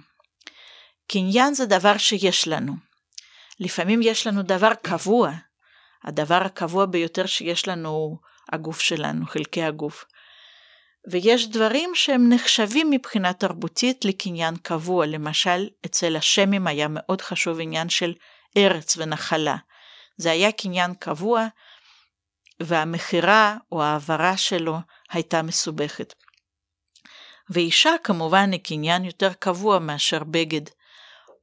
קניין זה דבר שיש לנו. לפעמים יש לנו דבר קבוע. הדבר הקבוע ביותר שיש לנו הגוף שלנו, חלקי הגוף. ויש דברים שהם נחשבים מבחינה תרבותית לקניין קבוע, למשל אצל השמים היה מאוד חשוב עניין של ארץ ונחלה. זה היה קניין קבוע, והמכירה או ההעברה שלו הייתה מסובכת. ואישה כמובן היא קניין יותר קבוע מאשר בגד,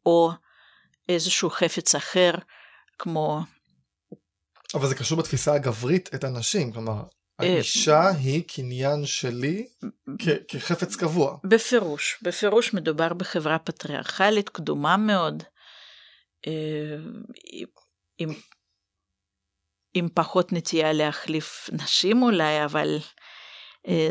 או איזשהו חפץ אחר, כמו אבל זה קשור בתפיסה הגברית את הנשים, כלומר, אה, האישה היא קניין שלי כחפץ קבוע. בפירוש, בפירוש מדובר בחברה פטריארכלית קדומה מאוד, אה, עם, עם פחות נטייה להחליף נשים אולי, אבל אה,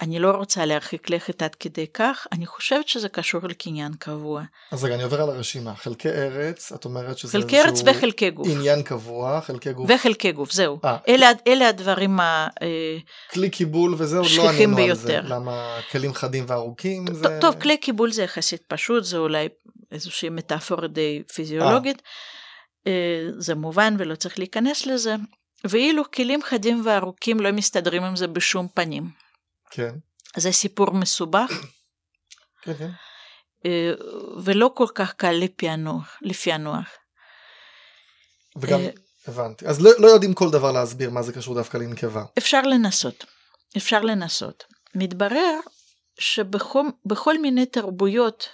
אני לא רוצה להרחיק לכת עד כדי כך, אני חושבת שזה קשור לקניין קבוע. אז רגע, אני עובר על הרשימה. חלקי ארץ, את אומרת שזה חלקי ארץ וחלקי גוף. עניין קבוע, חלקי גוף. וחלקי גוף, זהו. 아, אלה, אלה הדברים ה... אה, כלי קיבול וזה עוד לא ענינו ביותר. על זה. למה כלים חדים וארוכים זה... טוב, כלי קיבול זה יחסית פשוט, זה אולי איזושהי מטאפורה די פיזיולוגית. אה, זה מובן ולא צריך להיכנס לזה, ואילו כלים חדים וארוכים לא מסתדרים עם זה בשום פנים. כן. זה סיפור מסובך. כן, כן. אה, ולא כל כך קל לפענוח. לפענוח. וגם, הבנתי. אז לא, לא יודעים כל דבר להסביר מה זה קשור דווקא לנקבה. אפשר לנסות. אפשר לנסות. מתברר שבכל מיני תרבויות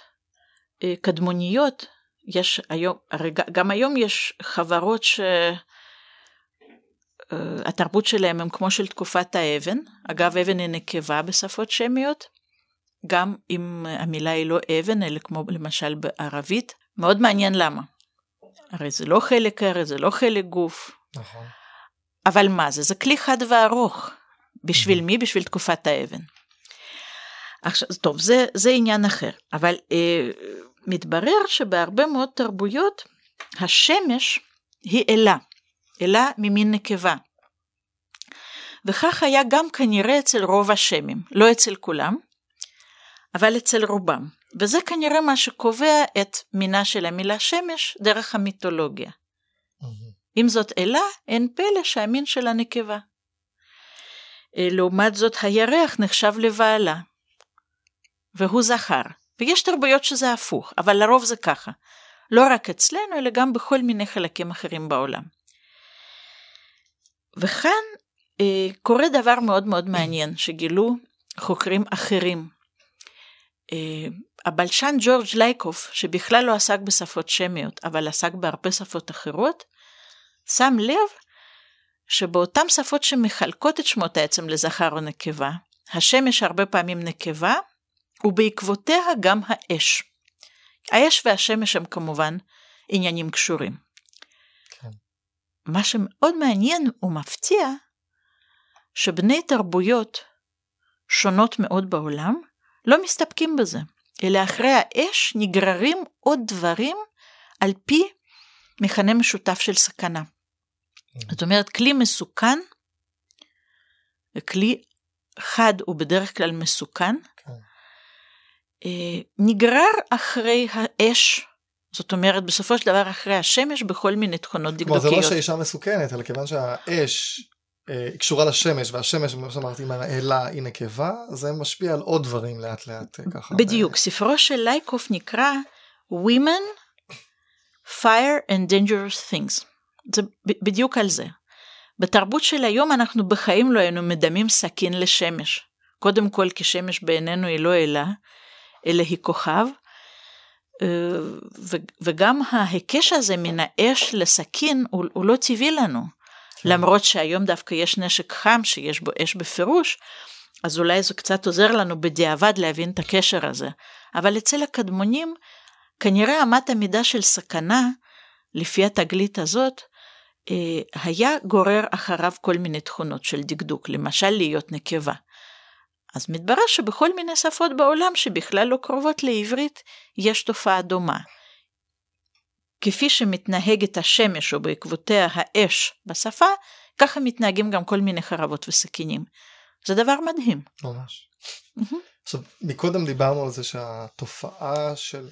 קדמוניות, יש היום, הרי גם היום יש חברות שהתרבות שלהם הם כמו של תקופת האבן, אגב אבן היא נקבה בשפות שמיות, גם אם המילה היא לא אבן, אלא כמו למשל בערבית, מאוד מעניין למה. הרי זה לא חלק ארץ, זה לא חלק גוף. נכון. אבל מה זה? זה כלי חד וארוך. בשביל מי? בשביל תקופת האבן. עכשיו, טוב, זה, זה עניין אחר, אבל אה, מתברר שבהרבה מאוד תרבויות השמש היא אלה, אלה ממין נקבה. וכך היה גם כנראה אצל רוב השמים, לא אצל כולם, אבל אצל רובם. וזה כנראה מה שקובע את מינה של המילה שמש דרך המיתולוגיה. אם זאת אלה, אין פלא שהמין שלה נקבה. אה, לעומת זאת, הירח נחשב לבעלה, והוא זכר. ויש תרבויות שזה הפוך, אבל לרוב זה ככה. לא רק אצלנו, אלא גם בכל מיני חלקים אחרים בעולם. וכאן אה, קורה דבר מאוד מאוד מעניין, שגילו חוקרים אחרים. אה, הבלשן ג'ורג' לייקוף, שבכלל לא עסק בשפות שמיות, אבל עסק בהרבה שפות אחרות, שם לב שבאותן שפות שמחלקות את שמות העצם לזכר או נקבה, השמש הרבה פעמים נקבה, ובעקבותיה גם האש. האש והשמש הם כמובן עניינים קשורים. מה שמאוד מעניין ומפתיע, שבני תרבויות שונות מאוד בעולם לא מסתפקים בזה, אלא אחרי האש נגררים עוד דברים על פי מכנה משותף של סכנה. זאת אומרת, כלי מסוכן, כלי חד הוא בדרך כלל מסוכן, כן. אה, נגרר אחרי האש, זאת אומרת, בסופו של דבר אחרי השמש בכל מיני תכונות דקדוקיות. כלומר, זה לא שהאישה מסוכנת, אלא כיוון שהאש אה, קשורה לשמש, והשמש, כמו שאמרתי, אם האלה היא נקבה, זה משפיע על עוד דברים לאט לאט אה, ככה. בדיוק, ב... ספרו של לייקוף נקרא Women, Fire and Dangerous Things. זה בדיוק על זה. בתרבות של היום אנחנו בחיים לא היינו מדמים סכין לשמש. קודם כל כי שמש בעינינו היא לא אלה, אלא היא כוכב, אה, וגם ההיקש הזה מן האש לסכין הוא, הוא לא טבעי לנו. כן. למרות שהיום דווקא יש נשק חם שיש בו אש בפירוש, אז אולי זה קצת עוזר לנו בדיעבד להבין את הקשר הזה. אבל אצל הקדמונים, כנראה אמת המידה של סכנה, לפי התגלית הזאת, אה, היה גורר אחריו כל מיני תכונות של דקדוק, למשל להיות נקבה. אז מתברר שבכל מיני שפות בעולם שבכלל לא קרובות לעברית, יש תופעה דומה. כפי שמתנהגת השמש או בעקבותיה האש בשפה, ככה מתנהגים גם כל מיני חרבות וסכינים. זה דבר מדהים. ממש. עכשיו, מקודם דיברנו על זה שהתופעה של...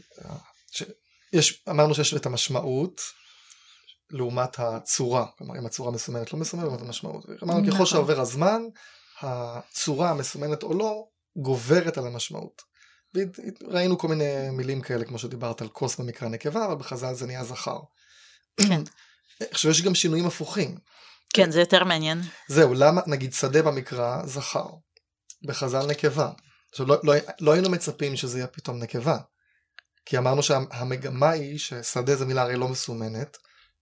ש... יש, אמרנו שיש את המשמעות לעומת הצורה, כלומר אם הצורה מסומנת לא מסומנת, זאת המשמעות. אמרנו ככל נכון. שעובר הזמן, הצורה המסומנת או לא, גוברת על המשמעות. ראינו כל מיני מילים כאלה, כמו שדיברת על כוס במקרא נקבה, אבל בחז"ל זה נהיה זכר. כן. *clears throat* עכשיו יש גם שינויים הפוכים. כן, זה יותר מעניין. זהו, למה, נגיד שדה במקרא זכר, בחז"ל נקבה. עכשיו, לא, לא, לא היינו מצפים שזה יהיה פתאום נקבה. כי אמרנו שהמגמה היא ששדה זו מילה הרי לא מסומנת,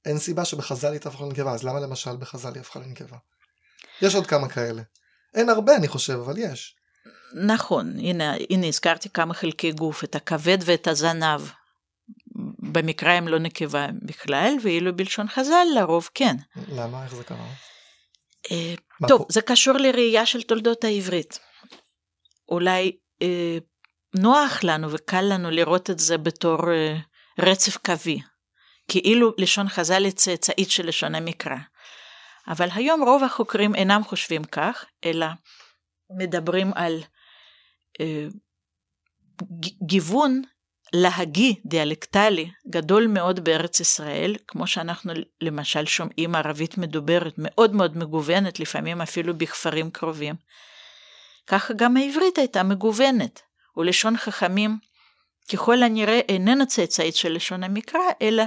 אין סיבה שבחז"ל היא תהפוך לנקבה, אז למה למשל בחז"ל היא הפכה לנקבה? יש עוד כמה כאלה. אין הרבה אני חושב, אבל יש. נכון, הנה, הנה הזכרתי כמה חלקי גוף, את הכבד ואת הזנב. במקרא הם לא נקבה בכלל, ואילו בלשון חז"ל לרוב כן. למה? איך זה קרה? אה, טוב, פה? זה קשור לראייה של תולדות העברית. אולי אה, נוח לנו וקל לנו לראות את זה בתור אה, רצף קווי. כאילו לשון חז"ל היא צאצאית של לשון המקרא. אבל היום רוב החוקרים אינם חושבים כך, אלא מדברים על אה, גיוון להגי דיאלקטלי גדול מאוד בארץ ישראל, כמו שאנחנו למשל שומעים ערבית מדוברת מאוד מאוד מגוונת, לפעמים אפילו בכפרים קרובים. ככה גם העברית הייתה מגוונת, ולשון חכמים ככל הנראה איננה צאצאית של לשון המקרא, אלא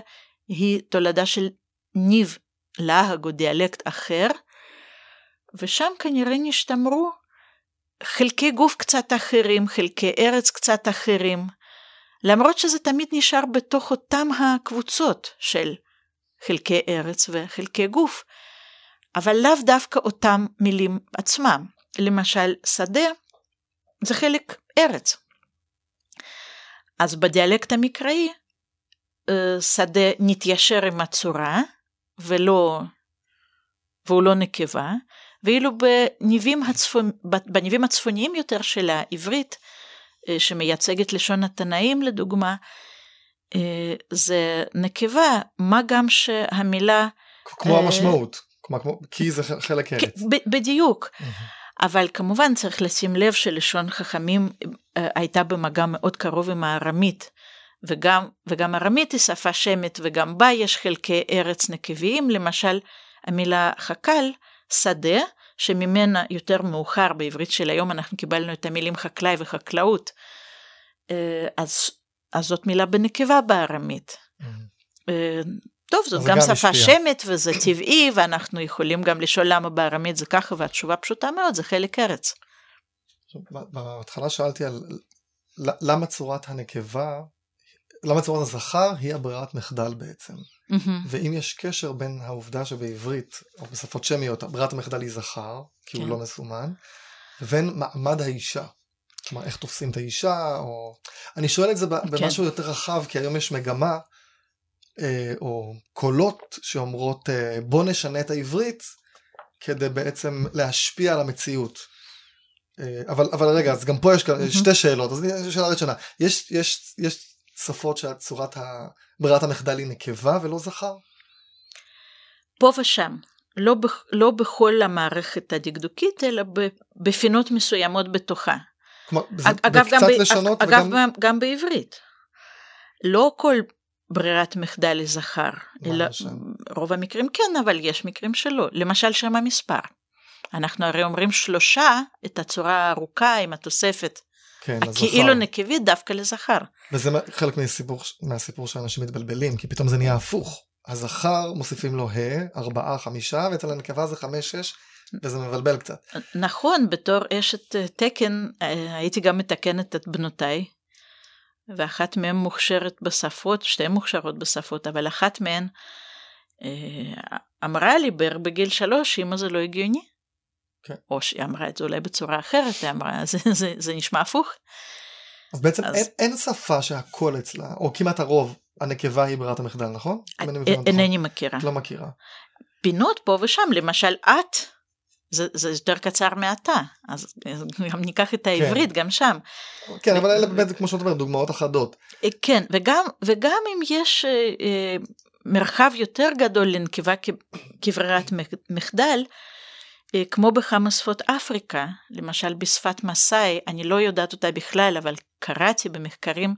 היא תולדה של ניב להג או דיאלקט אחר, ושם כנראה נשתמרו חלקי גוף קצת אחרים, חלקי ארץ קצת אחרים, למרות שזה תמיד נשאר בתוך אותם הקבוצות של חלקי ארץ וחלקי גוף, אבל לאו דווקא אותם מילים עצמם. למשל, שדה זה חלק ארץ. אז בדיאלקט המקראי, אה, שדה נתיישר עם הצורה, ולא, והוא לא נקבה, ואילו בניבים, הצפונ... בניבים הצפוניים יותר של העברית, אה, שמייצגת לשון התנאים לדוגמה, אה, זה נקבה, מה גם שהמילה... כמו אה, המשמעות, כמו, כמו, כי זה חלק ארץ. בדיוק. אבל כמובן צריך לשים לב שלשון חכמים הייתה במגע מאוד קרוב עם הארמית, וגם, וגם ארמית היא שפה שמית וגם בה יש חלקי ארץ נקביים, למשל המילה חק"ל, שדה, שממנה יותר מאוחר בעברית של היום אנחנו קיבלנו את המילים חקלאי וחקלאות, אה, אז, אז זאת מילה בנקבה בארמית. Mm-hmm. טוב, זאת גם, גם שפה משפיע. שמית וזה טבעי, ואנחנו יכולים גם לשאול למה בארמית זה ככה, והתשובה פשוטה מאוד, זה חלק ארץ. בהתחלה שאלתי על למה צורת הנקבה, למה צורת הזכר היא הברירת מחדל בעצם. Mm-hmm. ואם יש קשר בין העובדה שבעברית, או בשפות שמיות, ברירת המחדל היא זכר, כי כן. הוא לא מסומן, לבין מעמד האישה. כלומר, איך תופסים את האישה, או... אני שואל את זה כן. במשהו יותר רחב, כי היום יש מגמה, אה, או קולות שאומרות, אה, בוא נשנה את העברית, כדי בעצם להשפיע על המציאות. אה, אבל, אבל רגע, אז גם פה יש mm-hmm. שתי שאלות, אז שאלה ראשונה, יש, יש, יש שפות שצורת ברירת המחדל היא נקבה ולא זכר? פה ושם. לא, לא בכל המערכת הדקדוקית, אלא בפינות מסוימות בתוכה. כלומר, זה אגב, בקצת גם לשנות אגב, וגם... גם, בעברית. לא כל ברירת מחדל היא זכר, אלא רוב המקרים כן, אבל יש מקרים שלא. למשל שם המספר. אנחנו הרי אומרים שלושה, את הצורה הארוכה עם התוספת כן, הכאילו נקבית דווקא לזכר. וזה חלק מהסיפור, מהסיפור שאנשים מתבלבלים, כי פתאום זה נהיה הפוך. הזכר מוסיפים לו ה', ארבעה, חמישה, ואצל הנקבה זה חמש, שש, וזה מבלבל קצת. נכון, בתור אשת אה, תקן אה, הייתי גם מתקנת את בנותיי, ואחת מהן מוכשרת בשפות, שתיהן מוכשרות בשפות, אבל אחת מהן אה, אמרה לי בערך בגיל שלוש, שאמא זה לא הגיוני. כן. או שהיא אמרה את זה אולי בצורה אחרת, היא אמרה, זה, זה, זה נשמע הפוך. אז בעצם אז... אין, אין שפה שהכל אצלה, או כמעט הרוב, הנקבה היא ברירת המחדל, נכון? אינני נכון. מכירה. לא מכירה. פינות פה ושם, למשל את, זה, זה יותר קצר מאתה, אז גם ניקח את העברית כן. גם שם. כן, אבל אלה באמת, כמו שאת אומרת, דוגמאות אחדות. אה, כן, וגם, וגם אם יש אה, אה, מרחב יותר גדול לנקבה כברירת מחדל, כמו בכמה שפות אפריקה, למשל בשפת מסאי, אני לא יודעת אותה בכלל, אבל קראתי במחקרים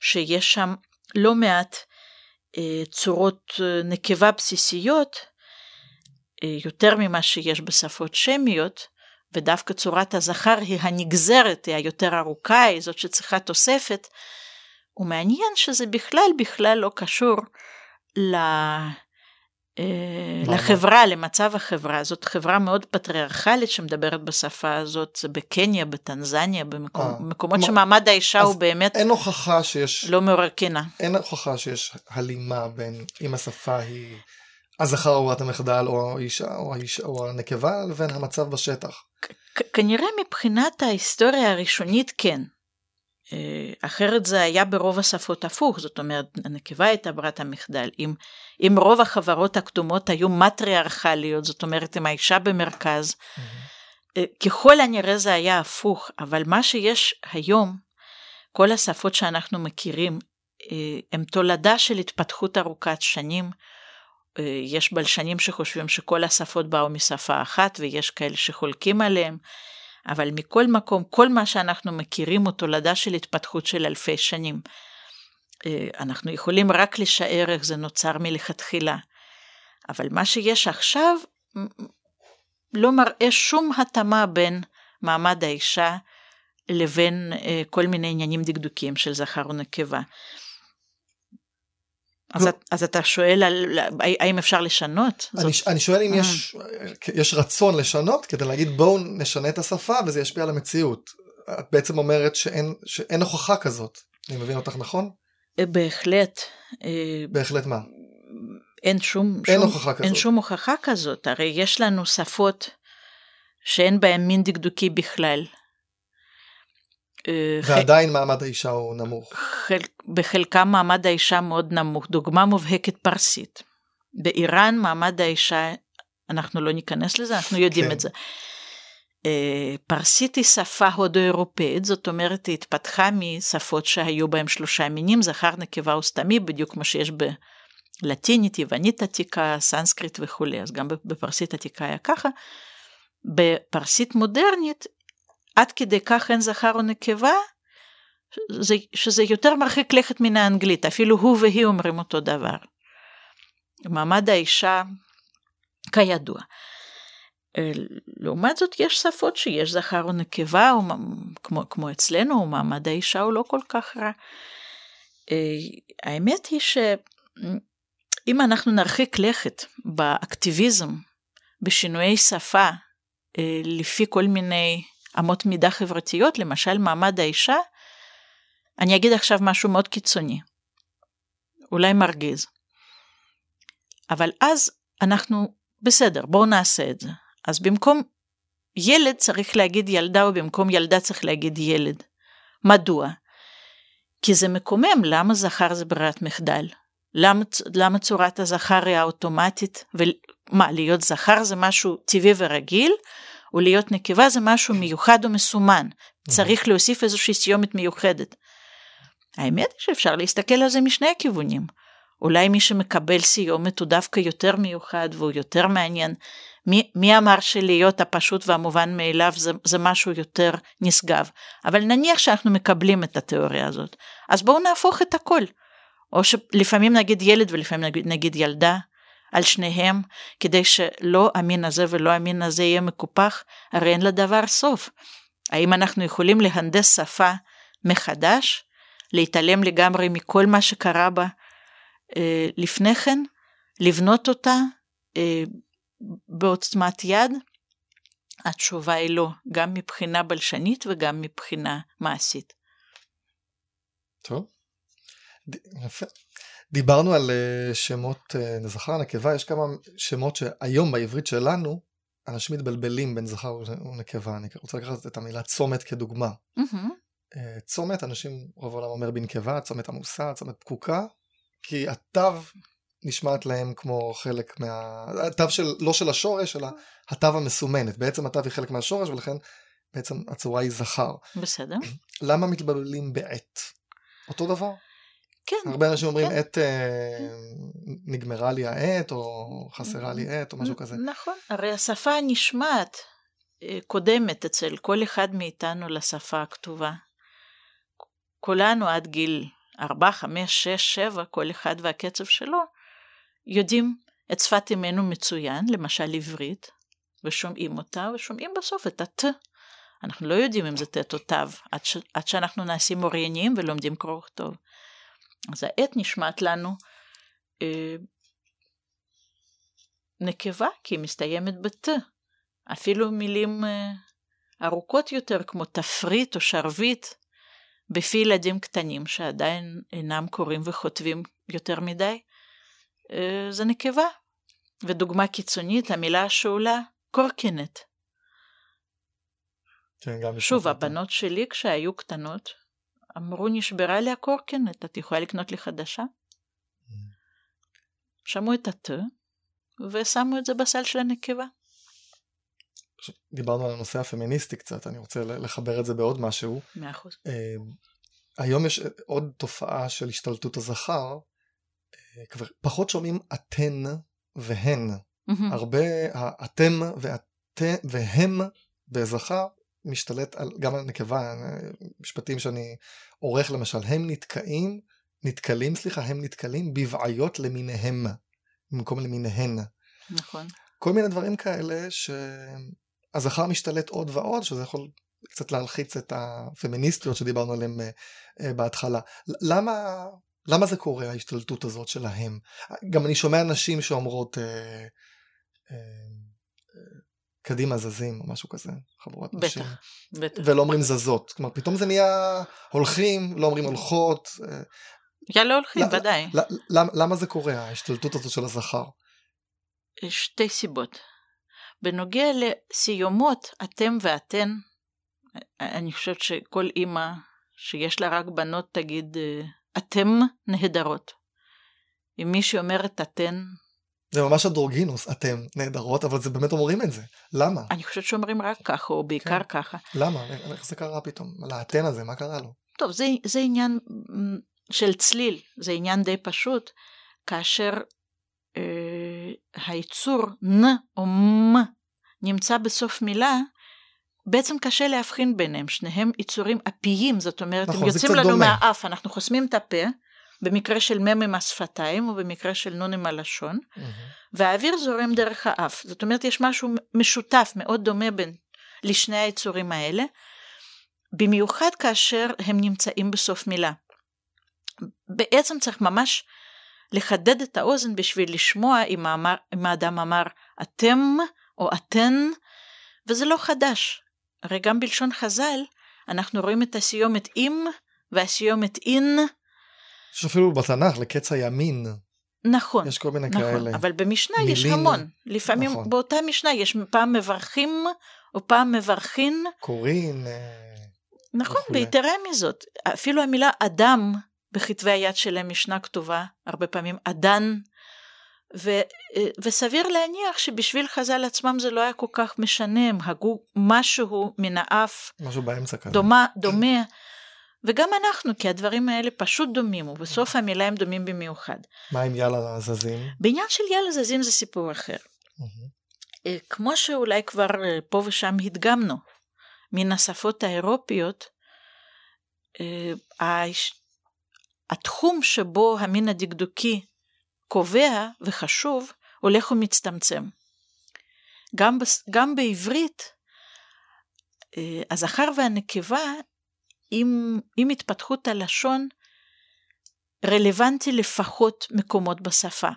שיש שם לא מעט אה, צורות אה, נקבה בסיסיות, יותר ממה שיש בשפות שמיות, ודווקא צורת הזכר היא הנגזרת, היא היותר ארוכה, היא זאת שצריכה תוספת, ומעניין שזה בכלל בכלל לא קשור ל... אה, לחברה, למצב החברה. זאת חברה מאוד פטריארכלית שמדברת בשפה הזאת, זה בקניה, בטנזניה, במקומות אה, שמעמד האישה הוא באמת אין הוכחה שיש... לא מעורר קנאה. אין הוכחה שיש הלימה בין אם השפה היא הזכר או בת המחדל או האישה או, האישה, או הנקבה לבין המצב בשטח. כנראה מבחינת ההיסטוריה הראשונית כן. אה, אחרת זה היה ברוב השפות הפוך, זאת אומרת, הנקבה הייתה ברת המחדל. אם, אם רוב החברות הקדומות היו מטריארכליות, זאת אומרת, עם האישה במרכז, mm-hmm. ככל הנראה זה היה הפוך, אבל מה שיש היום, כל השפות שאנחנו מכירים, אה, הם תולדה של התפתחות ארוכת שנים. יש בלשנים שחושבים שכל השפות באו משפה אחת, ויש כאלה שחולקים עליהם. אבל מכל מקום, כל מה שאנחנו מכירים הוא תולדה של התפתחות של אלפי שנים. אה, אנחנו יכולים רק לשער איך זה נוצר מלכתחילה. אבל מה שיש עכשיו לא מראה שום התאמה בין מעמד האישה לבין אה, כל מיני עניינים דקדוקיים של זכר ונקבה. אז, אז אתה שואל על האם אפשר לשנות? אני, זאת... אני שואל אם mm. יש, יש רצון לשנות כדי להגיד בואו נשנה את השפה וזה ישפיע על המציאות. את בעצם אומרת שאין, שאין הוכחה כזאת. אני מבין אותך נכון? אה, בהחלט. אה, בהחלט מה? אין שום, אין שום, הוכחה כזאת. אין שום הוכחה כזאת. הרי יש לנו שפות שאין בהן מין דקדוקי בכלל. אה, ועדיין מעמד האישה הוא נמוך. חל... בחלקם מעמד האישה מאוד נמוך. דוגמה מובהקת פרסית. באיראן מעמד האישה, אנחנו לא ניכנס לזה, אנחנו יודעים כן. את זה. אה, פרסית היא שפה הודו-אירופאית, זאת אומרת היא התפתחה משפות שהיו בהם שלושה מינים, זכר, נקבה וסתמי, בדיוק כמו שיש בלטינית, יוונית עתיקה, סנסקריט וכולי, אז גם בפרסית עתיקה היה ככה. בפרסית מודרנית עד כדי כך אין זכר או נקבה, זה, שזה יותר מרחיק לכת מן האנגלית, אפילו הוא והיא אומרים אותו דבר. מעמד האישה, כידוע. לעומת זאת יש שפות שיש זכר או נקבה, או, כמו, כמו אצלנו, מעמד האישה הוא לא כל כך רע. האמת היא שאם אנחנו נרחיק לכת באקטיביזם, בשינויי שפה, לפי כל מיני אמות מידה חברתיות, למשל מעמד האישה, אני אגיד עכשיו משהו מאוד קיצוני, אולי מרגיז. אבל אז אנחנו, בסדר, בואו נעשה את זה. אז במקום ילד צריך להגיד ילדה, ובמקום ילדה צריך להגיד ילד. מדוע? כי זה מקומם, למה זכר זה ברירת מחדל? למה, למה צורת הזכר היא האוטומטית? ומה, להיות זכר זה משהו טבעי ורגיל, ולהיות נקבה זה משהו מיוחד ומסומן, צריך להוסיף איזושהי סיומת מיוחדת. האמת היא שאפשר להסתכל על זה משני הכיוונים. אולי מי שמקבל סיומת הוא דווקא יותר מיוחד והוא יותר מעניין. מי, מי אמר שלהיות הפשוט והמובן מאליו זה, זה משהו יותר נשגב? אבל נניח שאנחנו מקבלים את התיאוריה הזאת, אז בואו נהפוך את הכל. או שלפעמים נגיד ילד ולפעמים נגיד, נגיד ילדה, על שניהם, כדי שלא המין הזה ולא המין הזה יהיה מקופח, הרי אין לדבר סוף. האם אנחנו יכולים להנדס שפה מחדש, להתעלם לגמרי מכל מה שקרה בה אה, לפני כן, לבנות אותה אה, בעוצמת יד? התשובה היא לא, גם מבחינה בלשנית וגם מבחינה מעשית. טוב, יפה. דיברנו על אה, שמות אה, זכר נקבה, יש כמה שמות שהיום בעברית שלנו, אנשים מתבלבלים בין זכר ונקבה. אני רוצה לקחת את המילה צומת כדוגמה. Mm-hmm. צומת, אנשים רוב העולם אומר בנקבה, צומת עמוסה, צומת פקוקה, כי התו נשמעת להם כמו חלק מה... התו של, לא של השורש, אלא התו המסומנת. בעצם התו היא חלק מהשורש, ולכן בעצם הצורה היא זכר. בסדר. למה מתבלבלים בעת? אותו דבר? כן. הרבה אנשים אומרים כן. עת אה, נגמרה לי העת או חסרה לי עת או משהו כזה. נכון, הרי השפה נשמעת אה, קודמת אצל כל אחד מאיתנו לשפה הכתובה. כולנו עד גיל 4, 5, 6, 7, כל אחד והקצב שלו, יודעים את שפת אמנו מצוין, למשל עברית, ושומעים אותה, ושומעים בסוף את הת. אנחנו לא יודעים אם זה ט' או ת', עד, ש... עד שאנחנו נעשים אורייניים ולומדים קרוא וכתוב. אז העט נשמעת לנו אה, נקבה, כי היא מסתיימת בת. אפילו מילים אה, ארוכות יותר, כמו תפריט או שרביט, בפי ילדים קטנים שעדיין אינם קוראים וכותבים יותר מדי, אה, זה נקבה. ודוגמה קיצונית, המילה השאולה, קורקינט. כן, שוב, הבנות שלי כשהיו קטנות, אמרו נשברה לי הקורקינט, את יכולה לקנות לי חדשה? Mm. שמעו את התה ושמו את זה בסל של הנקבה. דיברנו על הנושא הפמיניסטי קצת, אני רוצה לחבר את זה בעוד משהו. מאה אחוז. אמ, היום יש עוד תופעה של השתלטות הזכר, אה, כבר פחות שומעים אתן והן. הרבה האתם והם בזכר משתלט על, גם על נקבה, משפטים שאני עורך למשל, הם נתקעים נתקלים, סליחה, הם נתקלים בבעיות למיניהם, במקום למיניהן. נכון. כל מיני דברים כאלה שהזכר משתלט עוד ועוד, שזה יכול קצת להלחיץ את הפמיניסטיות שדיברנו עליהן אה, בהתחלה. למה, למה זה קורה, ההשתלטות הזאת שלהם? גם אני שומע נשים שאומרות, אה, אה, קדימה זזים או משהו כזה, חבורת בטח, נשים. בטח. ולא אומרים זזות. כלומר, פתאום זה נהיה הולכים, לא אומרים הולכות. יאללה הולכים, לא- ודאי. למה, למה זה קורה, ההשתלטות הזאת של הזכר? שתי סיבות. בנוגע לסיומות, אתם ואתן, אני חושבת שכל אימא שיש לה רק בנות תגיד, אתם נהדרות. אם מישהי אומרת אתן... זה ממש אדרוגינוס, אתם נהדרות, אבל זה באמת אומרים את זה. למה? אני חושבת שאומרים רק ככה, או בעיקר כן. ככה. למה? איך זה קרה פתאום? על האתן הזה, מה קרה לו? טוב, זה, זה עניין של צליל, זה עניין די פשוט, כאשר אה, היצור נ או מ נמצא בסוף מילה, בעצם קשה להבחין ביניהם, שניהם יצורים אפיים, זאת אומרת, נכון, הם יוצאים לנו דומה. מהאף, אנחנו חוסמים את הפה, במקרה של מ' עם השפתיים, או במקרה של נ' עם הלשון, mm-hmm. והאוויר זורם דרך האף. זאת אומרת, יש משהו משותף, מאוד דומה בין לשני היצורים האלה, במיוחד כאשר הם נמצאים בסוף מילה. בעצם צריך ממש לחדד את האוזן בשביל לשמוע אם, האמר, אם האדם אמר אתם או אתן, וזה לא חדש. הרי גם בלשון חז"ל אנחנו רואים את הסיומת אם והסיומת אין. יש אפילו בתנ"ך לקץ הימין. נכון. יש כל מיני נכון, כאלה. אבל במשנה מילין, יש המון. לפעמים נכון. באותה משנה יש פעם מברכים או פעם מברכין. קורין. אה, נכון, ויתרה מזאת, אפילו המילה אדם בכתבי היד שלהם משנה כתובה, הרבה פעמים אדן, ו, וסביר להניח שבשביל חז"ל עצמם זה לא היה כל כך משנה, הם הגו משהו מן האף, משהו באמצע כזה, דומה, דומה, וגם אנחנו, כי הדברים האלה פשוט דומים, ובסוף המילה הם דומים במיוחד. מה עם יאללה זזים? בעניין של יאללה זזים זה סיפור אחר. אה, כמו שאולי כבר אה, פה ושם הדגמנו, מן השפות האירופיות, אה, התחום שבו המין הדקדוקי קובע וחשוב הולך ומצטמצם. גם, גם בעברית הזכר והנקבה עם, עם התפתחות הלשון רלוונטי לפחות מקומות בשפה.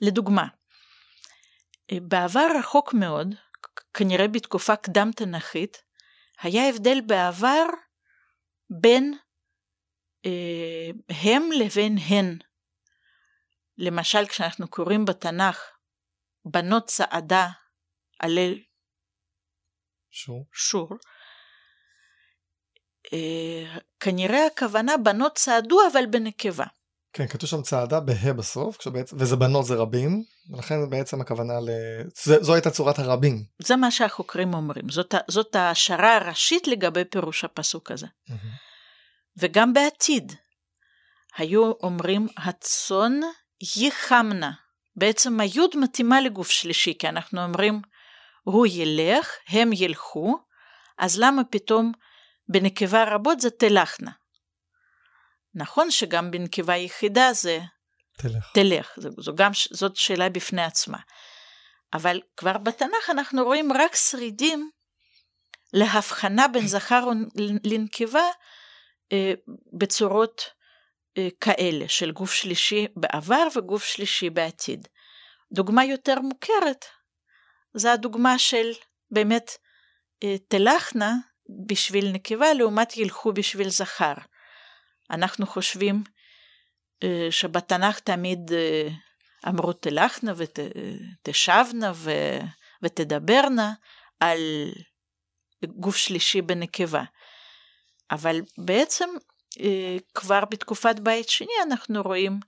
לדוגמה, אה, בעבר רחוק מאוד, כנראה בתקופה קדם תנכית, היה הבדל בעבר בין אה, הם לבין הן. למשל, כשאנחנו קוראים בתנ"ך, בנות צעדה עלה שור, שור כנראה הכוונה בנות צעדו אבל בנקבה. כן, כתוב שם צעדה בה' בסוף, כשבעצם, וזה בנות זה רבים, ולכן בעצם הכוונה ל... זו, זו הייתה צורת הרבים. זה מה שהחוקרים אומרים, זאת, זאת ההשערה הראשית לגבי פירוש הפסוק הזה. Mm-hmm. וגם בעתיד היו אומרים הצאן יחמנה. בעצם היוד מתאימה לגוף שלישי, כי אנחנו אומרים הוא ילך, הם ילכו, אז למה פתאום בנקבה רבות זה תלכנה? נכון שגם בנקבה יחידה זה תלך. תלך. זו, זו גם, זאת שאלה בפני עצמה. אבל כבר בתנ"ך אנחנו רואים רק שרידים להבחנה בין זכר לנקבה אה, בצורות אה, כאלה של גוף שלישי בעבר וגוף שלישי בעתיד. דוגמה יותר מוכרת זה הדוגמה של באמת אה, תלכנה בשביל נקבה לעומת ילכו בשביל זכר. אנחנו חושבים שבתנ"ך תמיד אמרו תלכנה ותשבנה ותדברנה על גוף שלישי בנקבה. אבל בעצם אה, כבר בתקופת בית שני אנחנו רואים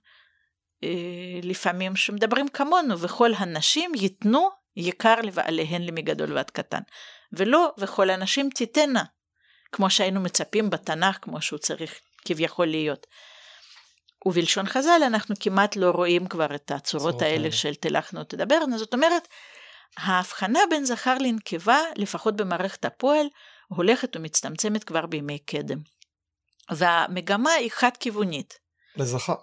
אה, לפעמים שמדברים כמונו, וכל הנשים ייתנו יקר לבעליהן למגדול ועד קטן, ולא וכל הנשים תיתנה, כמו שהיינו מצפים בתנ"ך, כמו שהוא צריך כביכול להיות. ובלשון חז"ל אנחנו כמעט לא רואים כבר את הצורות האלה של תלכנו תדברנה, זאת אומרת, ההבחנה בין זכר לנקבה, לפחות במערכת הפועל, הולכת ומצטמצמת כבר בימי קדם. והמגמה היא חד-כיוונית. לזכר.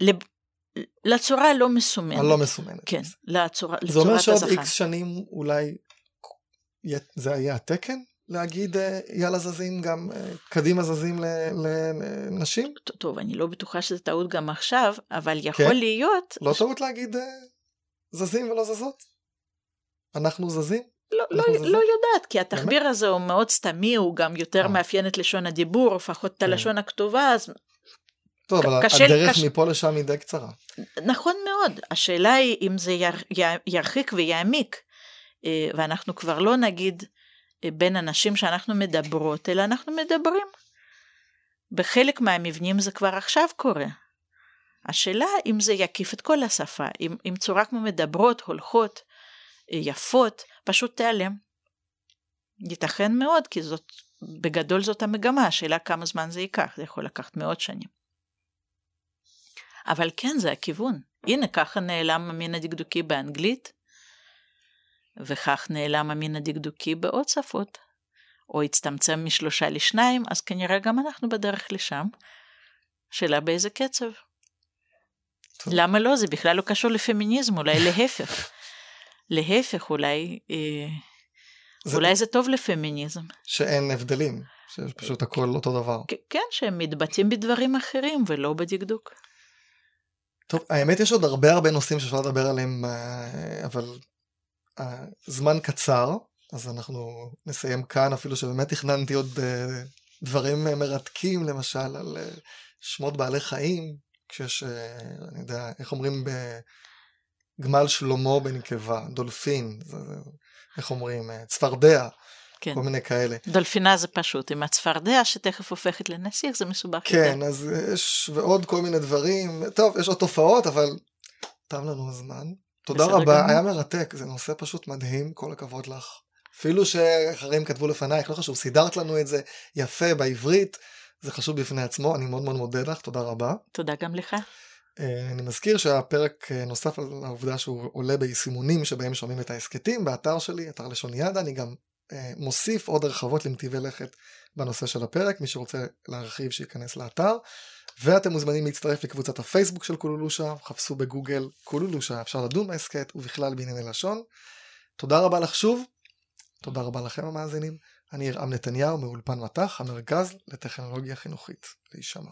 לב... לצורה הלא מסומנת. הלא מסומנת. כן, לצורה, זה אומר לצורת שעוד הזכר. איקס שנים אולי זה יהיה התקן להגיד אה, יאללה זזים גם אה, קדימה זזים לנשים? טוב, אני לא בטוחה שזה טעות גם עכשיו, אבל יכול כן? להיות... לא טעות להגיד אה, זזים ולא זזות? אנחנו זזים? לא, לא? לא יודעת, כי התחביר הזה הוא מאוד סתמי, הוא גם יותר אה. מאפיין את לשון הדיבור, לפחות את כן. הלשון הכתובה, אז טוב, אבל קשה- הדרך קשה- מפה לשם היא די קצרה. נכון מאוד. השאלה היא אם זה יר, י- ירחיק ויעמיק, ואנחנו כבר לא נגיד אה, בין אנשים שאנחנו מדברות, אלא אנחנו מדברים. בחלק מהמבנים זה כבר עכשיו קורה. השאלה אם זה יקיף את כל השפה, אם, אם צורה כמו מדברות, הולכות, אה, יפות, פשוט תיעלם. ייתכן מאוד, כי זאת, בגדול זאת המגמה, השאלה כמה זמן זה ייקח, זה יכול לקחת מאות שנים. אבל כן, זה הכיוון. הנה, ככה נעלם המין הדקדוקי באנגלית, וכך נעלם המין הדקדוקי בעוד שפות. או הצטמצם משלושה לשניים, אז כנראה גם אנחנו בדרך לשם. שאלה באיזה קצב. טוב. למה לא? זה בכלל לא קשור לפמיניזם, אולי להפך. *laughs* להפך, אולי, אה, זה- אולי זה טוב לפמיניזם. שאין הבדלים, שפשוט הכל אותו דבר. כן, שהם מתבטאים בדברים אחרים ולא בדקדוק. טוב, האמת יש עוד הרבה הרבה נושאים שאפשר לדבר עליהם, אה, אבל הזמן קצר, אז אנחנו נסיים כאן, אפילו שבאמת תכננתי עוד אה, דברים אה, מרתקים, למשל על אה, שמות בעלי חיים, כשיש, אני יודע, איך אומרים בגמל שלמה בנקבה, דולפין, זה, זה, איך אומרים, צפרדע, כן. כל מיני כאלה. דולפינה זה פשוט, עם הצפרדע שתכף הופכת לנסיך זה מסובך יותר. כן, אז יש ועוד כל מיני דברים. טוב, יש עוד תופעות, אבל תם לנו הזמן. תודה רבה, גמור. היה מרתק, זה נושא פשוט מדהים, כל הכבוד לך. אפילו שאחרים כתבו לפנייך, לא חשוב, סידרת לנו את זה יפה בעברית, זה חשוב בפני עצמו, אני מאוד מאוד מודה לך, תודה רבה. תודה גם לך. אה, אני מזכיר שהפרק אה, נוסף על העובדה שהוא עולה ביישומונים שבהם שומעים את ההסכתים, באתר שלי, אתר לשוניאדה, אני גם אה, מוסיף עוד הרחבות למטיבי לכת בנושא של הפרק, מי שרוצה להרחיב שייכנס לאתר. ואתם מוזמנים להצטרף לקבוצת הפייסבוק של קולולושה, חפשו בגוגל קולולושה, אפשר לדון בהסכת ובכלל בענייני לשון. תודה רבה לך שוב, תודה רבה לכם המאזינים. אני ירעם נתניהו מאולפן מטח, המרכז לטכנולוגיה חינוכית. להישמע.